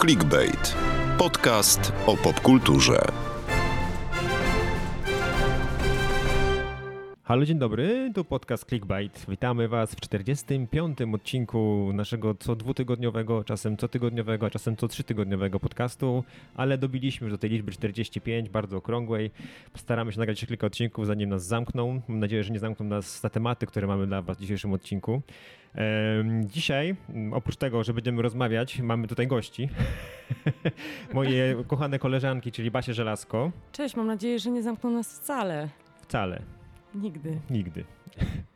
Clickbait. Podcast o popkulturze. Halo, dzień dobry, tu podcast Clickbait. Witamy Was w 45. odcinku naszego co dwutygodniowego, czasem co tygodniowego, a czasem co trzytygodniowego podcastu, ale dobiliśmy już do tej liczby 45, bardzo okrągłej. Postaramy się nagrać jeszcze kilka odcinków, zanim nas zamkną. Mam nadzieję, że nie zamkną nas na tematy, które mamy dla Was w dzisiejszym odcinku. Dzisiaj, m, oprócz tego, że będziemy rozmawiać, mamy tutaj gości. Moje kochane koleżanki, czyli Basie Żelazko. Cześć, mam nadzieję, że nie zamkną nas wcale. Wcale, Nigdy. nigdy.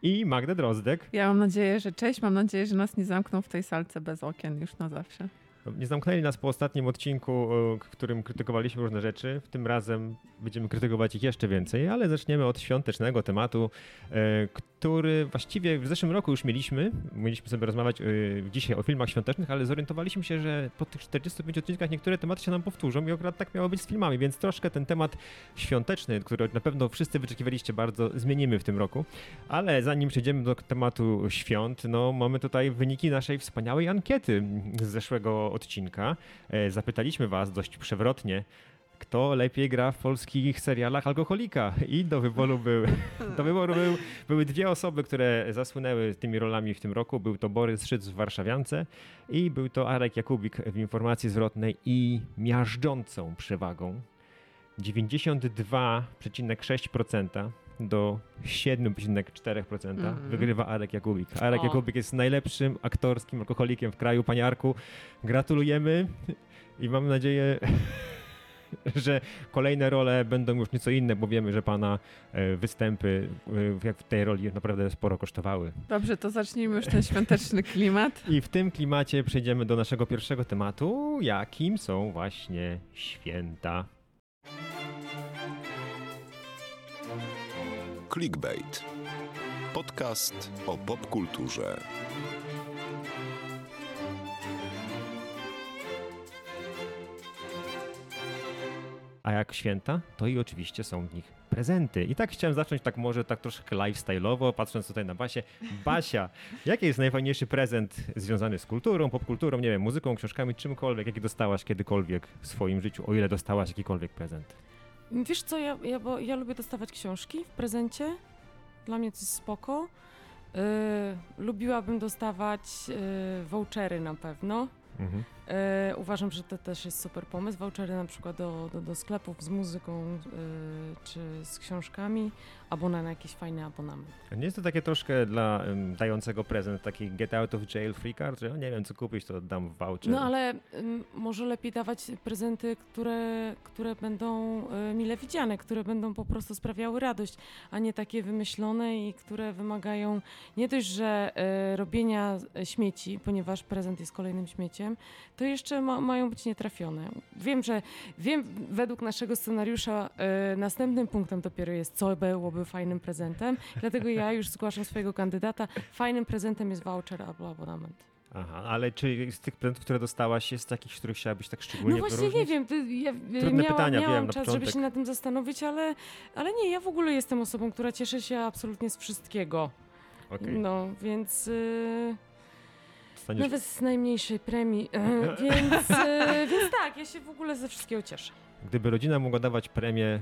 I Magdę Drozdek. Ja mam nadzieję, że cześć, mam nadzieję, że nas nie zamkną w tej salce bez okien już na zawsze. Nie zamknęli nas po ostatnim odcinku, e, w którym krytykowaliśmy różne rzeczy. Tym razem będziemy krytykować ich jeszcze więcej, ale zaczniemy od świątecznego tematu, e, który właściwie w zeszłym roku już mieliśmy. Mieliśmy sobie rozmawiać e, dzisiaj o filmach świątecznych, ale zorientowaliśmy się, że po tych 45 odcinkach niektóre tematy się nam powtórzą i akurat tak miało być z filmami, więc troszkę ten temat świąteczny, który na pewno wszyscy wyczekiwaliście bardzo, zmienimy w tym roku. Ale zanim przejdziemy do tematu świąt, no mamy tutaj wyniki naszej wspaniałej ankiety z zeszłego odcinka. E, Zapytaliśmy was dość przewrotnie, kto lepiej gra w polskich serialach alkoholika. I do wyboru, był, do wyboru był, były dwie osoby, które zasłynęły tymi rolami w tym roku. Był to Borys Szyc w Warszawiance i był to Arek Jakubik w informacji zwrotnej i miażdżącą przewagą 92,6% do 7,4% Mhm. wygrywa Arek Jakubik. Arek O. Jakubik jest najlepszym aktorskim alkoholikiem w kraju. Panie Arku, gratulujemy i mam nadzieję, że kolejne role będą już nieco inne, bo wiemy, że pana e, występy e, jak w tej roli naprawdę sporo kosztowały. Dobrze, to zacznijmy już ten świąteczny klimat. I w tym klimacie przejdziemy do naszego pierwszego tematu, jakim są właśnie święta. Clickbait. Podcast o popkulturze. A jak święta, to i oczywiście są w nich prezenty. I tak chciałem zacząć tak może tak troszkę lifestyle'owo, patrząc tutaj na Basię. Basia, jaki jest najfajniejszy prezent związany z kulturą, popkulturą, nie wiem, muzyką, książkami, czymkolwiek, jaki dostałaś kiedykolwiek w swoim życiu, o ile dostałaś jakikolwiek prezent? Wiesz co, ja, ja, bo ja lubię dostawać książki w prezencie. Dla mnie to jest spoko. Yy, lubiłabym dostawać yy, vouchery na pewno. Mhm. Yy, uważam, że to też jest super pomysł. Vouchery na przykład do, do, do sklepów z muzyką yy, czy z książkami, albo na jakiś fajny abonament. Nie jest to takie troszkę dla um, dającego prezent, taki get out of jail free card, że nie wiem co kupić, to dam voucher. No ale może lepiej dawać prezenty, które, które będą y, mile widziane, które będą po prostu sprawiały radość, a nie takie wymyślone i które wymagają nie dość, że y, robienia śmieci, ponieważ prezent jest kolejnym śmieciem, to jeszcze ma, mają być nietrafione. Wiem, że wiem, według naszego scenariusza y, następnym punktem dopiero jest, co byłoby fajnym prezentem, dlatego ja już zgłaszam swojego kandydata. Fajnym prezentem jest voucher albo abonament. Aha, ale czy z tych prezentów, które dostałaś, jest takich, z których chciałabyś tak szczególnie No właśnie wyróżnić? nie wiem, ty, ja Trudne miałam, pytania, miałam wiem, na czas, początek. żeby się nad tym zastanowić, ale, ale nie, ja w ogóle jestem osobą, która cieszy się absolutnie z wszystkiego. Okej, No, więc y, dostaniesz nawet z najmniejszej premii, y, więc, y, więc tak, ja się w ogóle ze wszystkiego cieszę. Gdyby rodzina mogła dawać premię,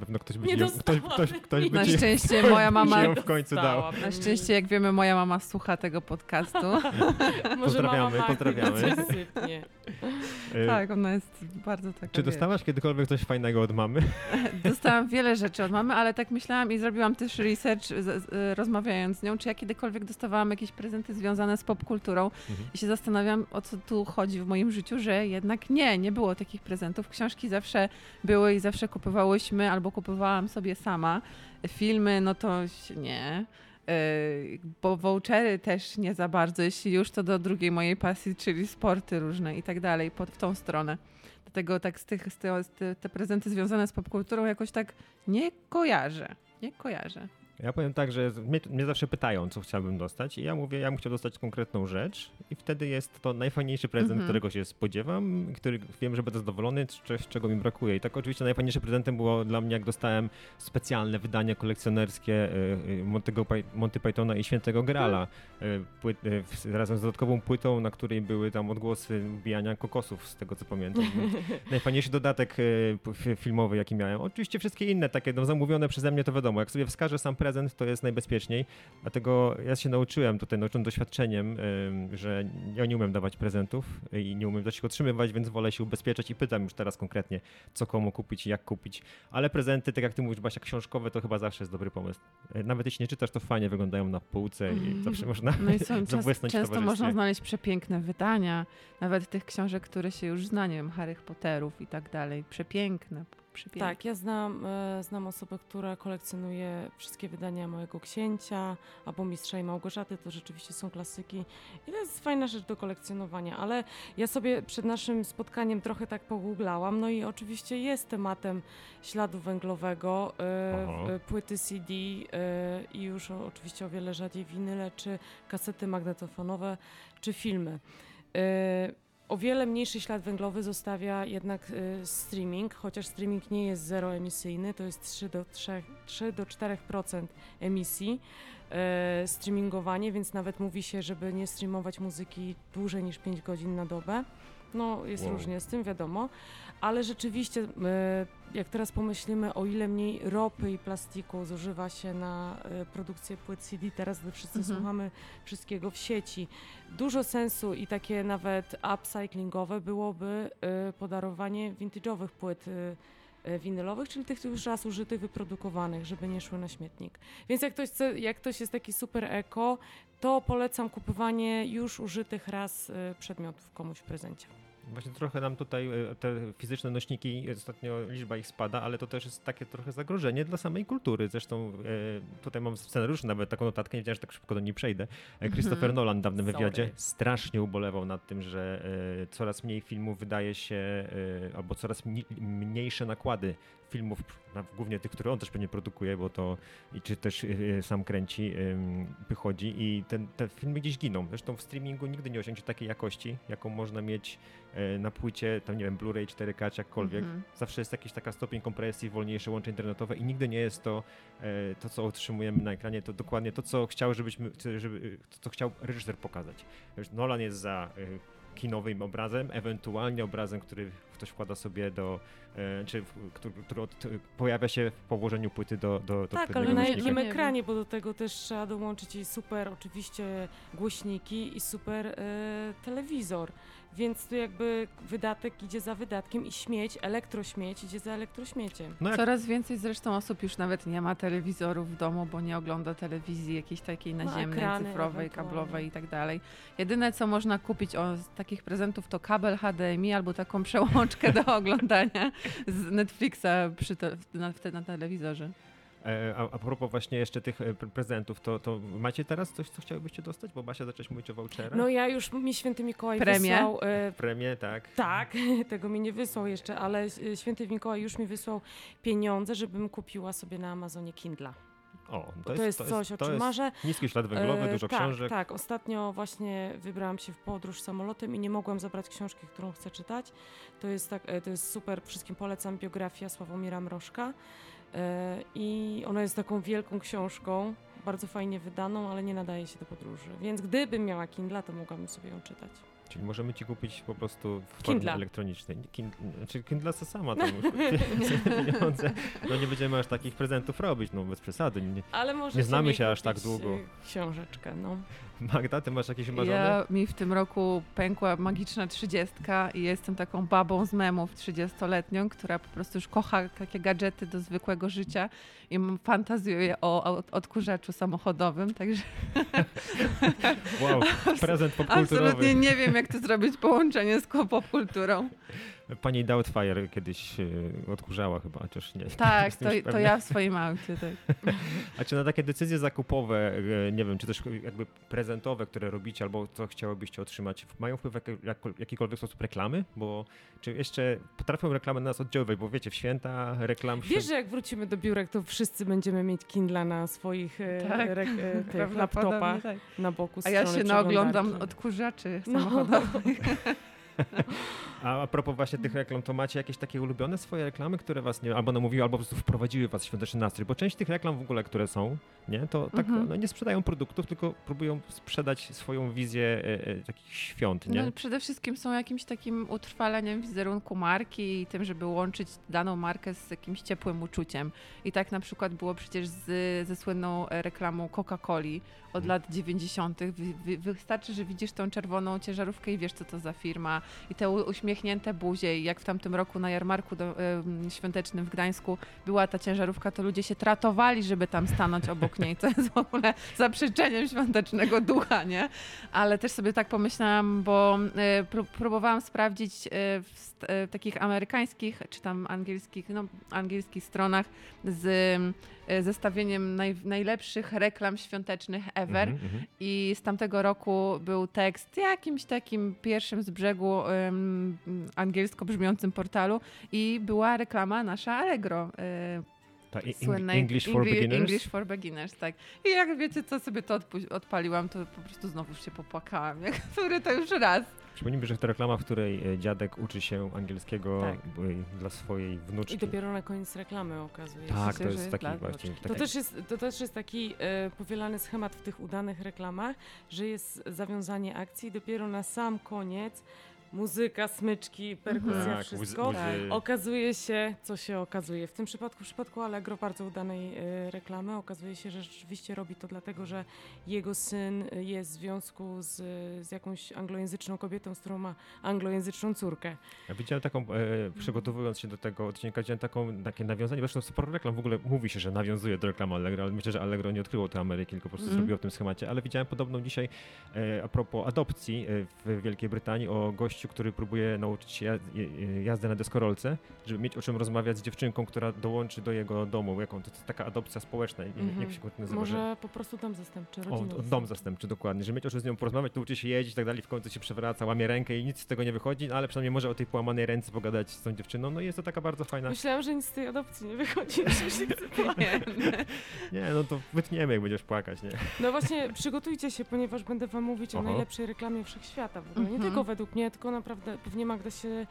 pewno ktoś by Nie ci ją, ktoś, ktoś, ktoś by Na ci szczęście moja mama, ją w końcu dał. Dostałabym. na szczęście jak wiemy, moja mama słucha tego podcastu. Może Pozdrawiamy, mama pozdrawiamy. E, Tak, ona jest bardzo taka. Czy dostałaś kiedykolwiek coś fajnego od mamy? Dostałam wiele rzeczy od mamy, ale tak myślałam i zrobiłam też research z, z, rozmawiając z nią, czy ja kiedykolwiek dostawałam jakieś prezenty związane z popkulturą Mhm. i się zastanawiam, o co tu chodzi w moim życiu, że jednak nie, nie było takich prezentów. Książki zawsze były i zawsze kupowałyśmy albo kupowałam sobie sama. Filmy, no to nie. Yy, Bo vouchery też nie za bardzo, jeśli już to do drugiej mojej pasji, czyli sporty różne i tak dalej, pod w tą stronę. Dlatego tak z tych, z te, te prezenty związane z popkulturą jakoś tak nie kojarzę. Nie kojarzę. Ja powiem tak, że mnie, mnie, zawsze pytają, co chciałbym dostać i ja mówię, ja bym chciał dostać konkretną rzecz i wtedy jest to najfajniejszy prezent, mhm. którego się spodziewam, który wiem, że będę zadowolony, z czego mi brakuje. I tak oczywiście najfajniejszym prezentem było dla mnie, jak dostałem specjalne wydanie kolekcjonerskie y, y, Montego, Monty Pythona i Świętego Grala y, płyt, razem z dodatkową płytą, na której były tam odgłosy bijania kokosów, z tego co pamiętam. Najfajniejszy dodatek filmowy, jaki miałem. Oczywiście wszystkie inne takie no, zamówione przeze mnie, to wiadomo, jak sobie wskażę sam prezent, prezent, to jest najbezpieczniej. Dlatego ja się nauczyłem tutaj, nauczyłem doświadczeniem, że ja nie umiem dawać prezentów i nie umiem też ich otrzymywać, więc wolę się ubezpieczać i pytam już teraz konkretnie, co komu kupić i jak kupić. Ale prezenty, tak jak ty mówisz, Basia, książkowe, to chyba zawsze jest dobry pomysł. Nawet jeśli nie czytasz, to fajnie wyglądają na półce i mm. zawsze można no i są, czas, Często można znaleźć przepiękne wydania, nawet tych książek, które się już zna, nie wiem, Harry Potterów i tak dalej. Przepiękne Tak, ja znam, e, znam osobę, która kolekcjonuje wszystkie wydania Małego Księcia albo Mistrza i Małgorzaty, to rzeczywiście są klasyki. I to jest fajna rzecz do kolekcjonowania, ale ja sobie przed naszym spotkaniem trochę tak pogooglałam, no i oczywiście jest tematem śladu węglowego, e, płyty CD e, i już oczywiście o wiele rzadziej winyle, czy kasety magnetofonowe, czy filmy. O wiele mniejszy ślad węglowy zostawia jednak y, streaming, chociaż streaming nie jest zeroemisyjny, to jest 3 do, 3, 3 do 4% emisji y, streamingowanie, więc nawet mówi się, żeby nie streamować muzyki dłużej niż 5 godzin na dobę. No, jest wow. różnie z tym, wiadomo, ale rzeczywiście, e, jak teraz pomyślimy, o ile mniej ropy i plastiku zużywa się na e, produkcję płyt CD, teraz gdy wszyscy mhm. słuchamy wszystkiego w sieci, dużo sensu i takie nawet upcyclingowe byłoby e, podarowanie vintage'owych płyt winylowych, czyli tych już raz użytych, wyprodukowanych, żeby nie szły na śmietnik. Więc jak ktoś, chce, jak ktoś jest taki super eko, to polecam kupowanie już użytych raz przedmiotów komuś w prezencie. Właśnie trochę nam tutaj e, te fizyczne nośniki, ostatnio liczba ich spada, ale to też jest takie trochę zagrożenie dla samej kultury. Zresztą e, tutaj mam w scenariuszu nawet taką notatkę, nie wiedziałem, że tak szybko do niej przejdę. E, Christopher mm -hmm. Nolan w dawnym wywiadzie strasznie ubolewał nad tym, że coraz mniej filmów wydaje się, albo coraz mniejsze nakłady filmów, głównie tych, które on też pewnie produkuje, bo to i czy też sam kręci, wychodzi i ten, te filmy gdzieś giną. Zresztą w streamingu nigdy nie osiągnie takiej jakości, jaką można mieć E, na płycie, tam nie wiem, Blu-ray 4K czy jakkolwiek, -hmm. zawsze jest jakiś taka stopień kompresji, wolniejsze łącze internetowe i nigdy nie jest to, e, to co otrzymujemy na ekranie, to dokładnie to, co chciał, żebyśmy, żeby, to, co chciał reżyser pokazać. Nolan jest za e, kinowym obrazem, ewentualnie obrazem, który ktoś wkłada sobie do, czy który, który od, pojawia się po włożeniu płyty do, do, do Tak, ale na jednym ekranie, bo do tego też trzeba dołączyć i super oczywiście głośniki i super e, telewizor. Więc tu jakby wydatek idzie za wydatkiem i śmieć, elektrośmieć idzie za elektrośmieciem. No jak... Coraz więcej zresztą osób już nawet nie ma telewizorów w domu, bo nie ogląda telewizji jakiejś takiej no, naziemnej, no, cyfrowej, kablowej i tak dalej. Jedyne co można kupić o, z takich prezentów to kabel HDMI albo taką przełączkę do oglądania z Netflixa przy te, na, na telewizorze. E, a, a propos właśnie jeszcze tych e, prezentów, to, to macie teraz coś, co chciałybyście dostać? Bo Basia zaczęłaś mówić o voucherach. No ja już, mi Święty Mikołaj Premię? wysłał... E, Premię, tak. Tak, tego mi nie wysłał jeszcze, ale e, Święty Mikołaj już mi wysłał pieniądze, żebym kupiła sobie na Amazonie Kindla. O, to, to, jest, to coś, jest, o czym marzę. Niski ślad węglowy, e, dużo tak, książek. Tak, ostatnio właśnie wybrałam się w podróż samolotem i nie mogłam zabrać książki, którą chcę czytać. To jest, tak, to jest super, wszystkim polecam biografia Sławomira Mrożka. E, I ona jest taką wielką książką, bardzo fajnie wydaną, ale nie nadaje się do podróży. Więc gdybym miała Kindle, to mogłabym sobie ją czytać. Czyli możemy ci kupić po prostu w formie elektronicznej. Kind, znaczy Kindle to sama tam pieniądze. No nie będziemy aż takich prezentów robić, no bez przesady. Nie, Ale nie znamy się aż tak długo. Książeczkę, no. Magda, ty masz jakieś marzone? Ja, mi w tym roku pękła magiczna trzydziestka i jestem taką babą z memów trzydziestoletnią, która po prostu już kocha takie gadżety do zwykłego życia i fantazjuje o odkurzaczu samochodowym, także... wow, prezent popkulturowy. Absolutnie nie wiem, jak to zrobić połączenie z popkulturą. Pani Doubtfire kiedyś y, odkurzała chyba, chociaż nie. Tak, to, to ja w swoim aucie. Tak. A czy na takie decyzje zakupowe, y, nie wiem, czy też jakby prezentowe, które robicie, albo co chciałobyście otrzymać, mają wpływ jak, jak, jakikolwiek sposób reklamy? Bo czy jeszcze potrafią reklamy na nas oddziaływać, bo wiecie, w święta reklam... Wiesz, że jak wrócimy do biurek, to wszyscy będziemy mieć Kindla na swoich e, Tak. rek, e, tych laptopach tak. na boku A ja się naoglądam odkurzaczy No. samochodowych. A, a propos właśnie tych reklam, to macie jakieś takie ulubione swoje reklamy, które was nie, albo namówiły, albo po prostu wprowadziły was w świąteczny nastrój? Bo część tych reklam w ogóle, które są, nie, to tak Mhm. no, nie sprzedają produktów, tylko próbują sprzedać swoją wizję e, e, takich świąt, nie? No, przede wszystkim są jakimś takim utrwaleniem wizerunku marki i tym, żeby łączyć daną markę z jakimś ciepłym uczuciem. I tak na przykład było przecież z, ze słynną e, reklamą Coca-Coli od lat 90. Wy, wy, wystarczy, że widzisz tą czerwoną ciężarówkę i wiesz, co to za firma. I te uśmiechnięte buzie. I jak w tamtym roku na jarmarku do, em, świątecznym w Gdańsku była ta ciężarówka, to ludzie się tratowali, żeby tam stanąć obok niej, co jest w ogóle zaprzeczeniem świątecznego ducha, nie? ale też sobie tak pomyślałam, bo pró- próbowałam sprawdzić e, w e, takich amerykańskich czy tam angielskich, no, angielskich stronach z zestawieniem naj, najlepszych reklam świątecznych ever. Mhm, mhm. I z tamtego roku był tekst jakimś takim pierwszym z brzegu em, angielsko brzmiącym portalu i była reklama nasza Allegro. e, Ta słynnej English for Engli- beginners? English for beginners, tak. I jak wiecie, co sobie to odpaliłam, to po prostu znowu się popłakałam. Jak który to już raz. Przypomnijmy, że to reklama, w której e, dziadek uczy się angielskiego Tak. dla swojej wnuczki. I dopiero na koniec reklamy okazuje się. Tak, to że jest jest taki dla właśnie... To taki- też, jest, to też jest taki e, powielany schemat w tych udanych reklamach, że jest zawiązanie akcji i dopiero na sam koniec muzyka, smyczki, perkusja, tak, łzy- wszystko. łzy. Okazuje się, co się okazuje. W tym przypadku, w przypadku Allegro, bardzo udanej e, reklamy, okazuje się, że rzeczywiście robi to dlatego, że jego syn jest w związku z, z jakąś anglojęzyczną kobietą, z którą ma anglojęzyczną córkę. Ja widziałem taką, e, przygotowując się do tego odcinka, widziałem taką, takie nawiązanie, zresztą sporo reklam w ogóle mówi się, że nawiązuje do reklamy Allegro, ale myślę, że Allegro nie odkryło tej Ameryki, tylko po prostu Mhm. zrobiło w tym schemacie, ale widziałem podobną dzisiaj e, a propos adopcji e, w Wielkiej Brytanii o gościu, który próbuje nauczyć się jazdy na deskorolce, żeby mieć o czym rozmawiać z dziewczynką, która dołączy do jego domu, jaką to jest taka adopcja społeczna, nie wiem, Mhm. jak się to nazywa, że... Może po prostu dom zastępczy, O, rodzina o, dom zastępczy, dokładnie. Że mieć o czym z nią porozmawiać, to uczy się jeździć i tak dalej, w końcu się przewraca, łamie rękę i nic z tego nie wychodzi, no ale przynajmniej może o tej połamanej ręce pogadać z tą dziewczyną. No i jest to taka bardzo fajna... Myślałam, że nic z tej adopcji nie wychodzi. że. Nie, no to wytniemy, jak będziesz płakać, nie? No właśnie, przygotujcie się, ponieważ będę wam mówić o Oho. najlepszej reklamie wszechświata. W ogóle. Nie Mhm. tylko według mnie, tylko naprawdę pewnie Magda się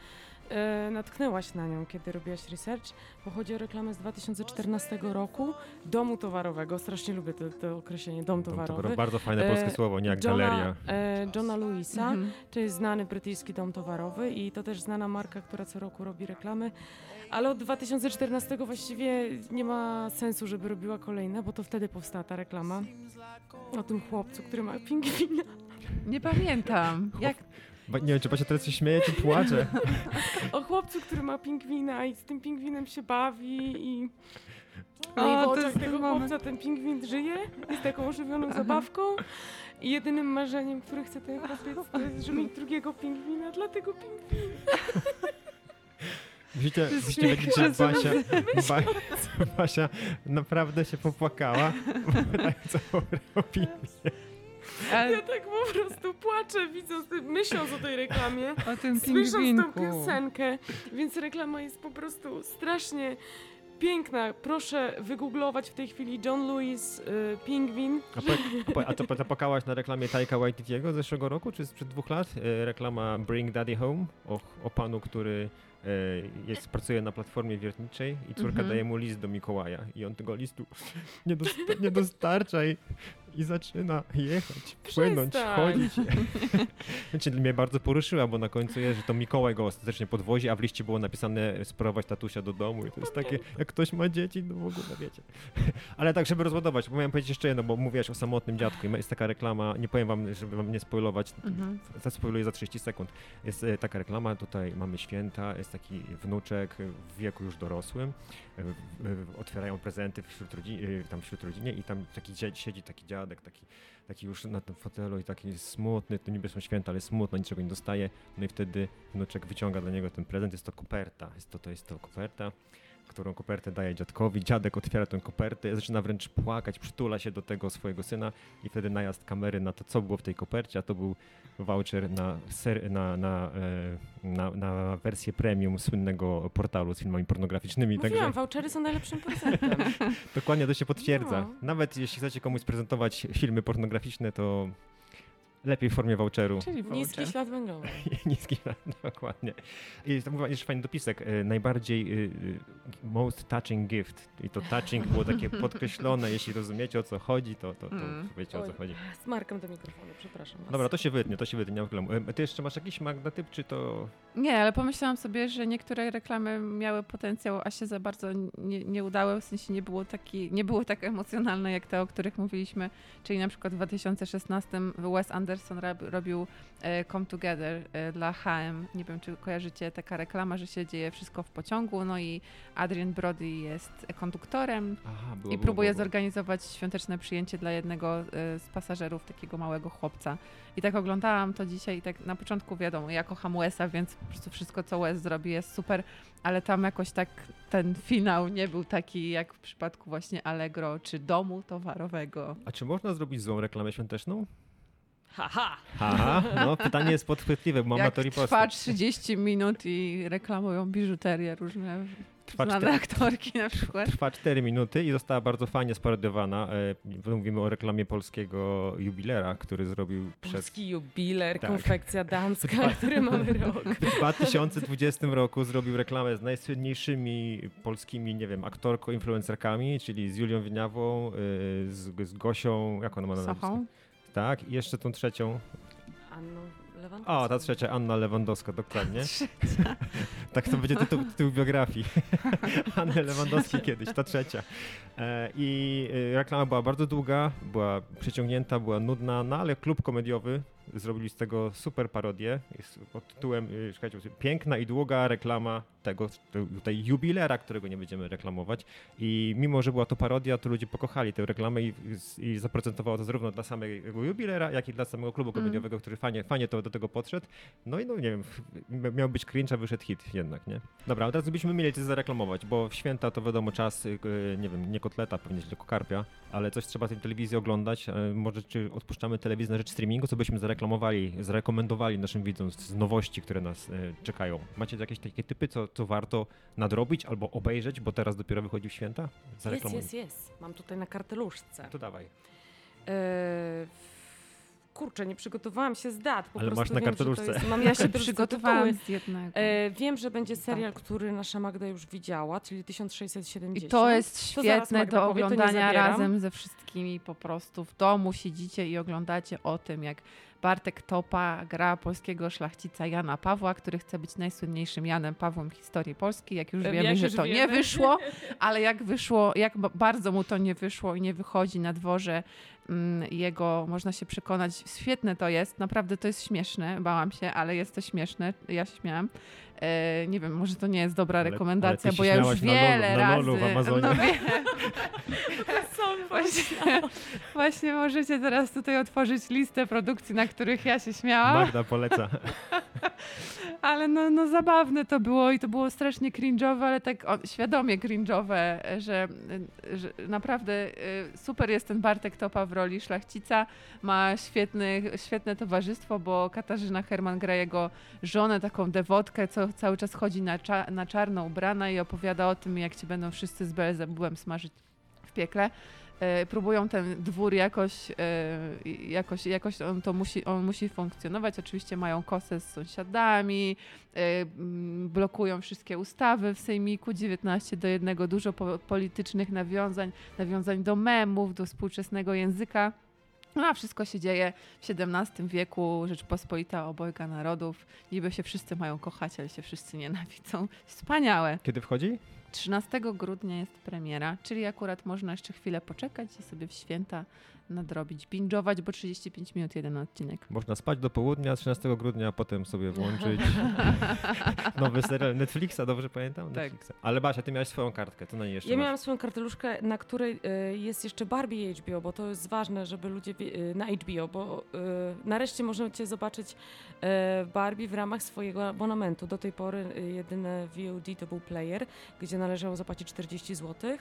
e, natknęłaś na nią, kiedy robiłaś research, bo chodzi o reklamę z 2014 roku domu towarowego. Strasznie lubię to, to określenie dom To, towarowy. to bardzo fajne E, polskie słowo, nie jak galeria. e, Johna Lewisa. Mhm. To jest znany brytyjski dom towarowy i to też znana marka, która co roku robi reklamy. Ale od 2014 właściwie nie ma sensu, żeby robiła kolejne, bo to wtedy powstała ta reklama o tym chłopcu, który ma pingwina. Nie pamiętam. Jak Nie wiem, czy Basia teraz się śmieje, czy płacze. O chłopcu, który ma pingwina i z tym pingwinem się bawi i... No O, i w oczach tego moment. chłopca ten pingwin żyje, jest taką ożywioną zabawką i jedynym marzeniem, które chce ten chłopiec, to jest, żeby mieć drugiego pingwina, dlatego pingwin. Widzicie, jest widzicie, widzicie że Basia, ba, Basia naprawdę się popłakała, wydając opinię. Ale Ja tak po prostu płaczę, widząc, myśląc o tej reklamie. o tym Słysząc tą piosenkę, więc reklama jest po prostu strasznie piękna. Proszę wygooglować w tej chwili John Lewis, y, Pingwin. A, po, a, po, a to zapłakałaś na reklamie Taika Waititiego z zeszłego roku, czy sprzed dwóch lat? E, reklama Bring Daddy Home o, o panu, który e, jest, pracuje na platformie wiertniczej i córka Mhm. daje mu list do Mikołaja i on tego listu nie, dosta, nie dostarcza i, i zaczyna jechać, płynąć, Przestań. chodzić. Znaczy, mnie bardzo poruszyła, bo na końcu jest, że to Mikołaj go ostatecznie podwozi, a w liście było napisane sprowadź tatusia do domu i to jest takie, jak ktoś ma dzieci, no w ogóle wiecie. Ale tak, żeby rozładować, bo miałem powiedzieć jeszcze jedno, bo mówiłaś o samotnym dziadku i jest taka reklama, nie powiem wam, żeby wam nie spoilować, Mhm. zaspoiluję za 30 sekund. Jest e, taka reklama, tutaj mamy święta, jest taki wnuczek w wieku już dorosłym, otwierają prezenty wśród, rodzi- e, tam wśród rodziny i tam taki siedzi taki dziadek dziadek, taki, taki już na tym fotelu i taki smutny, to niby są święta, ale smutno, niczego nie dostaje. No i wtedy wnuczek wyciąga dla niego ten prezent, jest to koperta, jest to, to jest to koperta którą kopertę daje dziadkowi. Dziadek otwiera tę kopertę, zaczyna wręcz płakać, przytula się do tego swojego syna i wtedy najazd kamery na to, co było w tej kopercie, a to był voucher na, ser, na, na, e, na, na wersję premium słynnego portalu z filmami pornograficznymi. Mówiłam, Także vouchery są najlepszym prezentem. dokładnie to się potwierdza. No. Nawet jeśli chcecie komuś prezentować filmy pornograficzne, to lepiej w formie voucheru. Czyli Niski voucher. ślad węglowy. Niski, dokładnie. I to mówiła jeszcze fajny dopisek. e, Najbardziej e, e, most touching gift. I to touching było takie podkreślone. Jeśli rozumiecie o co chodzi, to, to, to Mm. wiecie o co chodzi. Z marką do mikrofonu, przepraszam. was. Dobra, to się wytnie, to się wytnie, nie. E, Ty jeszcze masz jakiś magnetyp, czy to... Nie, ale pomyślałam sobie, że niektóre reklamy miały potencjał, a się za bardzo nie, nie udały, w sensie nie było, taki, nie było tak emocjonalne jak te, o których mówiliśmy, czyli na przykład w 2016 Wes Anderson rob, robił e, Come Together e, dla H&M. Nie wiem, czy kojarzycie taka reklama, że się dzieje wszystko w pociągu, no i Adrian Brody jest konduktorem Aha, było, i było, próbuje było, było. zorganizować świąteczne przyjęcie dla jednego e, z pasażerów, takiego małego chłopca. I tak oglądałam to dzisiaj i tak na początku wiadomo, ja kocham Wesa, więc po prostu wszystko, co Wes zrobi jest super, ale tam jakoś tak ten finał nie był taki jak w przypadku właśnie Allegro czy domu towarowego. A czy można zrobić złą reklamę świąteczną? Haha! Aha, no pytanie jest podchwytliwe, bo mam na jak to trwa ripostę. 30 minut i reklamują biżuterię różne Trwa znane cztery- aktorki na przykład. Trwa 4 minuty i została bardzo fajnie sparodiowana. E, Mówimy o reklamie polskiego jubilera, który zrobił przed Polski jubiler, Tak. konfekcja damska, który mamy rok. w 2020 roku zrobił reklamę z najsłynniejszymi polskimi, nie wiem, aktorko, influencerkami, czyli z Julią Wieniawą, y, z, z Gosią, jak ona ma na nazwisko? Sochą. Tak, i jeszcze tą trzecią. Anną Lewandowską. O, ta trzecia, Anna Lewandowska, dokładnie. tak to będzie tytuł, tytuł biografii. Anny Lewandowskiej kiedyś, ta trzecia. E, I y, reklama była bardzo długa, była przeciągnięta, była nudna, no ale klub komediowy zrobili z tego super parodię jest pod tytułem, czekajcie, piękna i długa reklama tego tutaj jubilera, którego nie będziemy reklamować. I mimo, że była to parodia, to ludzie pokochali tę reklamę i, i zaprocentowało to zarówno dla samego jubilera, jak i dla samego klubu komediowego, który fajnie, fajnie to do tego podszedł. No i no nie wiem, miał być cringe, a wyszedł hit jednak, nie? Dobra, ale teraz byśmy mieli coś zareklamować, bo w święta to wiadomo czas, nie wiem, nie kotleta, pewnie tylko karpia, ale coś trzeba tej telewizji oglądać. E, Może czy odpuszczamy telewizję na rzecz streamingu, co byśmy zareklamowali, zarekomendowali naszym widzom z nowości, które nas e, czekają. Macie jakieś takie typy, co, co warto nadrobić albo obejrzeć, bo teraz dopiero wychodzi w święta? Jest, jest, jest. Mam tutaj na karteluszce. To dawaj. E, kurczę, nie przygotowałam się z dat. Po Ale prostu masz na. Jest, mam ja się Przygotowałam z jednego. E, wiem, że będzie serial, Tak. który nasza Magda już widziała, czyli 1670. I to jest świetne do to nie oglądania razem ze wszystkimi po prostu w domu siedzicie i oglądacie o tym, jak Bartek Topa gra polskiego szlachcica Jana Pawła, który chce być najsłynniejszym Janem Pawłem w historii Polski. Jak już Jak wiemy, że już to nie wiemy. wyszło, ale jak wyszło, jak ba- bardzo mu to nie wyszło i nie wychodzi na dworze jego, można się przekonać, świetne to jest, naprawdę to jest śmieszne, bałam się, ale jest to śmieszne, ja się śmiałam. E, nie wiem, może to nie jest dobra Ale- rekomendacja, ale ty bo ja już śmiałaś na Lolu- wiele na razy... Lolu w Amazonie. No Właśnie, właśnie możecie teraz tutaj otworzyć listę produkcji, na których ja się śmiałam, Magda poleca. ale no, no zabawne to było i to było strasznie cringe'owe, ale tak o, świadomie cringe'owe, że, że naprawdę y, super jest ten Bartek Topa w roli szlachcica, ma świetny, świetne towarzystwo, bo Katarzyna Herman gra jego żonę, taką dewotkę, co cały czas chodzi na, cza, na czarno ubrana i opowiada o tym, jak ci będą wszyscy z Belzebubem smażyć w piekle. E, próbują ten dwór jakoś, e, jakoś, jakoś on to musi, on musi funkcjonować. Oczywiście mają kosę z sąsiadami, e, blokują wszystkie ustawy w Sejmiku 19 do jednego, dużo po, politycznych nawiązań, nawiązań do memów, do współczesnego języka. No a wszystko się dzieje w XVII wieku, Rzeczpospolita obojga narodów. Niby się wszyscy mają kochać, ale się wszyscy nienawidzą. Wspaniałe. Kiedy wchodzi? 13 grudnia jest premiera, czyli akurat można jeszcze chwilę poczekać i sobie w święta nadrobić, binge'ować, bo 35 minut jeden odcinek. Można spać do południa 13 grudnia, a potem sobie włączyć nowy serial Netflixa, dobrze pamiętam? Tak. Netflixa. Ale Basia, ty miałaś swoją kartkę, to na niej jeszcze Ja masz. miałam swoją karteluszkę, na której y, jest jeszcze Barbie HBO, bo to jest ważne, żeby ludzie y, na HBO, bo y, nareszcie możecie zobaczyć y, Barbie w ramach swojego abonamentu. Do tej pory y, jedyne VOD to był player, gdzie należało zapłacić 40 zł.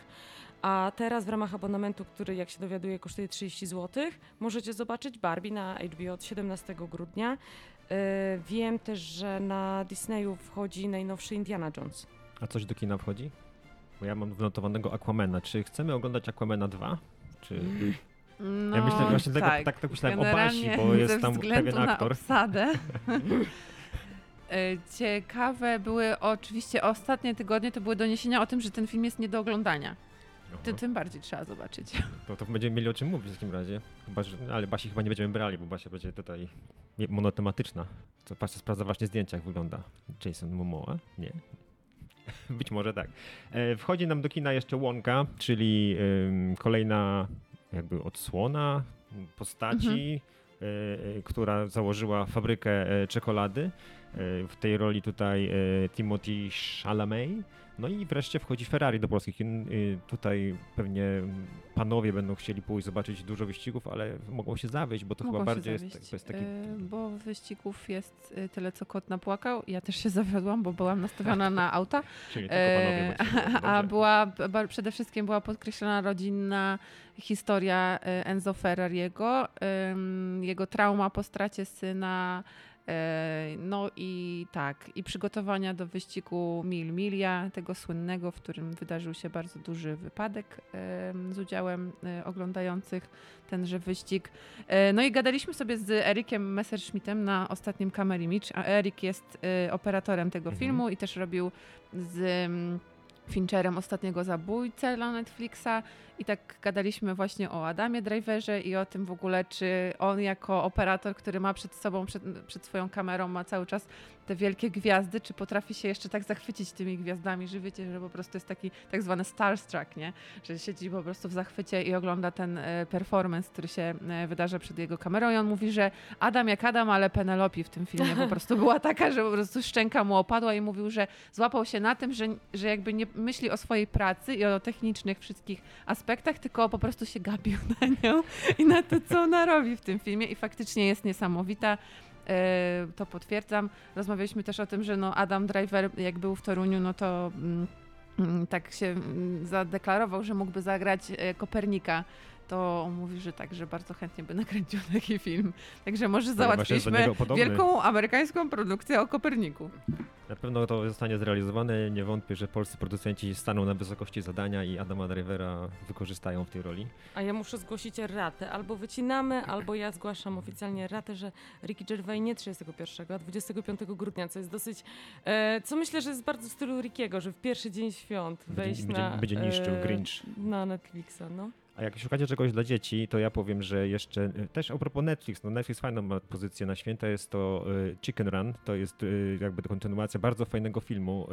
A teraz w ramach abonamentu, który jak się dowiaduję kosztuje 30 zł, możecie zobaczyć Barbie na HBO od 17 grudnia. Y, wiem też, że na Disneyu wchodzi najnowszy Indiana Jones. A coś do kina wchodzi? Bo ja mam wnotowanego Aquamana. Czy chcemy oglądać Aquamana 2? Czy... No, ja myślę właśnie tego, tak. tak, tak myślałem o Basi, Generalnie bo jest tam pewien na aktor. obsadę. E, Ciekawe były oczywiście ostatnie tygodnie, to były doniesienia o tym, że ten film jest nie do oglądania. Tym, Aha. tym bardziej trzeba zobaczyć. To, to będziemy mieli o czym mówić w takim razie. Chyba, że, ale Basi chyba nie będziemy brali, bo Basia będzie tutaj monotematyczna. Co Basia sprawdza właśnie zdjęcia, jak wygląda Jason Momoa. Nie? Być może tak. E, wchodzi nam do kina jeszcze Łąka, czyli kolejna jakby odsłona postaci, e, e, która założyła fabrykę czekolady. E, w tej roli tutaj e, Timothy Chalamet. No i wreszcie wchodzi Ferrari do polskich kin. Y, Tutaj pewnie panowie będą chcieli pójść zobaczyć dużo wyścigów, ale mogą się zawieść, bo to Mogą chyba bardziej jest, to jest taki... Bo wyścigów jest tyle, co kot napłakał. Ja też się zawiodłam, bo byłam nastawiona na auta. Czyli tylko panowie. E, A była przede wszystkim była podkreślona rodzinna historia Enzo Ferrariego, jego trauma po stracie syna. E, No i tak, i przygotowania do wyścigu Mil Milia, tego słynnego, w którym wydarzył się bardzo duży wypadek em, z udziałem e, oglądających tenże wyścig. No i gadaliśmy sobie z Erikiem Messerschmittem na ostatnim Camera Image, a Erik jest operatorem tego Mhm. filmu i też robił z mm, Fincherem ostatniego zabójcę dla Netflixa i tak gadaliśmy właśnie o Adamie Driverze i o tym w ogóle, czy on jako operator, który ma przed sobą, przed, przed swoją kamerą, ma cały czas te wielkie gwiazdy, czy potrafi się jeszcze tak zachwycić tymi gwiazdami, że wiecie, że po prostu jest taki tak zwany starstruck, nie? Że siedzi po prostu w zachwycie i ogląda ten e, performance, który się e, wydarza przed jego kamerą i on mówi, że Adam jak Adam, ale Penelope w tym filmie po prostu była taka, że po prostu szczęka mu opadła i mówił, że złapał się na tym, że, że jakby nie myśli o swojej pracy i o technicznych wszystkich aspektach, tylko po prostu się gapił na nią i na to, co ona robi w tym filmie i faktycznie jest niesamowita. E, To potwierdzam. Rozmawialiśmy też o tym, że no Adam Driver, jak był w Toruniu, no to mm, mm, tak się mm, zadeklarował, że mógłby zagrać e, Kopernika. To mówi, że tak, że bardzo chętnie by nakręcił taki film. Także może załatwiliśmy wielką amerykańską produkcję o Koperniku. Na pewno to zostanie zrealizowane. Nie wątpię, że polscy producenci staną na wysokości zadania i Adama Drivera wykorzystają w tej roli. A ja muszę zgłosić ratę. Albo wycinamy, albo ja zgłaszam oficjalnie ratę, że Ricky Gervais nie 31, a 25 grudnia, co jest dosyć... E, co myślę, że jest bardzo w stylu Rickiego, że w pierwszy dzień świąt wejść będzie- na... będzie niszczył e, Grinch. Na Netflixa, no. A jak szukacie czegoś dla dzieci, to ja powiem, że jeszcze e, też a propos Netflix, no Netflix fajną ma pozycję na święta, jest to e, Chicken Run, to jest e, jakby kontynuacja bardzo fajnego filmu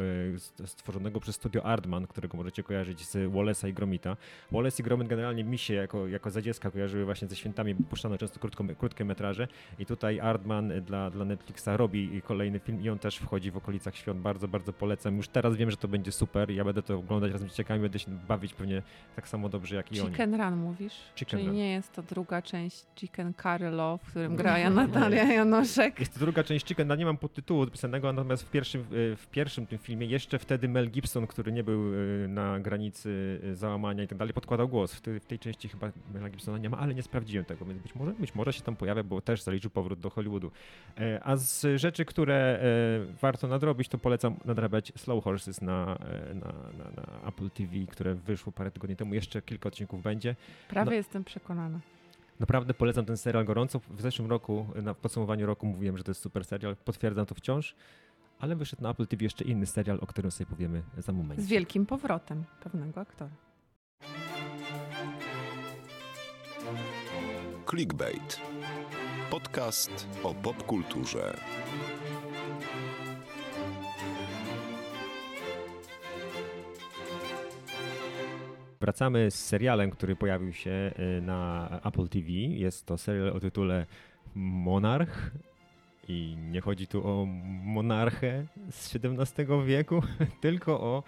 stworzonego przez studio Aardman, którego możecie kojarzyć z Wallace'a i Gromita. Wallace i Gromit generalnie mi się jako, jako za dziecka kojarzyły właśnie ze świętami, puszczano często krótko, krótkie metraże i tutaj Aardman dla, dla Netflixa robi kolejny film i on też wchodzi w okolicach świąt, bardzo, bardzo polecam. Już teraz wiem, że to będzie super, ja będę to oglądać razem z dzieciakami, będę się bawić pewnie tak samo dobrze jak i oni. Chicken Run mówisz? Chicken Czyli Run. nie jest to druga część Chicken Curry Love, w którym gra Natalia Janoszek. Jest to druga część Chicken, no nie mam podtytułu odpisanego, natomiast w pierwszym, w pierwszym tym filmie jeszcze wtedy Mel Gibson, który nie był e, na granicy e, załamania i tak dalej, podkładał głos. W, tej- w tej części chyba Mela Gibsona nie ma, ale nie sprawdziłem tego, więc być może, być może się tam pojawia, bo też zaliczył powrót do Hollywoodu. E, A z rzeczy, które warto nadrobić, to polecam nadrabiać Slow Horses na, na, na, na Apple TV, które wyszło parę tygodni temu. Jeszcze kilka odcinków będzie. Prawie No. jestem przekonana. Naprawdę polecam ten serial gorąco. W zeszłym roku, na podsumowaniu roku mówiłem, że to jest super serial. Potwierdzam to wciąż. Ale wyszedł na Apple TV jeszcze inny serial, o którym sobie powiemy za moment. Z wielkim powrotem pewnego aktora. Clickbait. Podcast o popkulturze. Wracamy z serialem, który pojawił się y, na Apple TV. Jest to serial o tytule Monarch. I nie chodzi tu o monarchę z XVII wieku, tylko o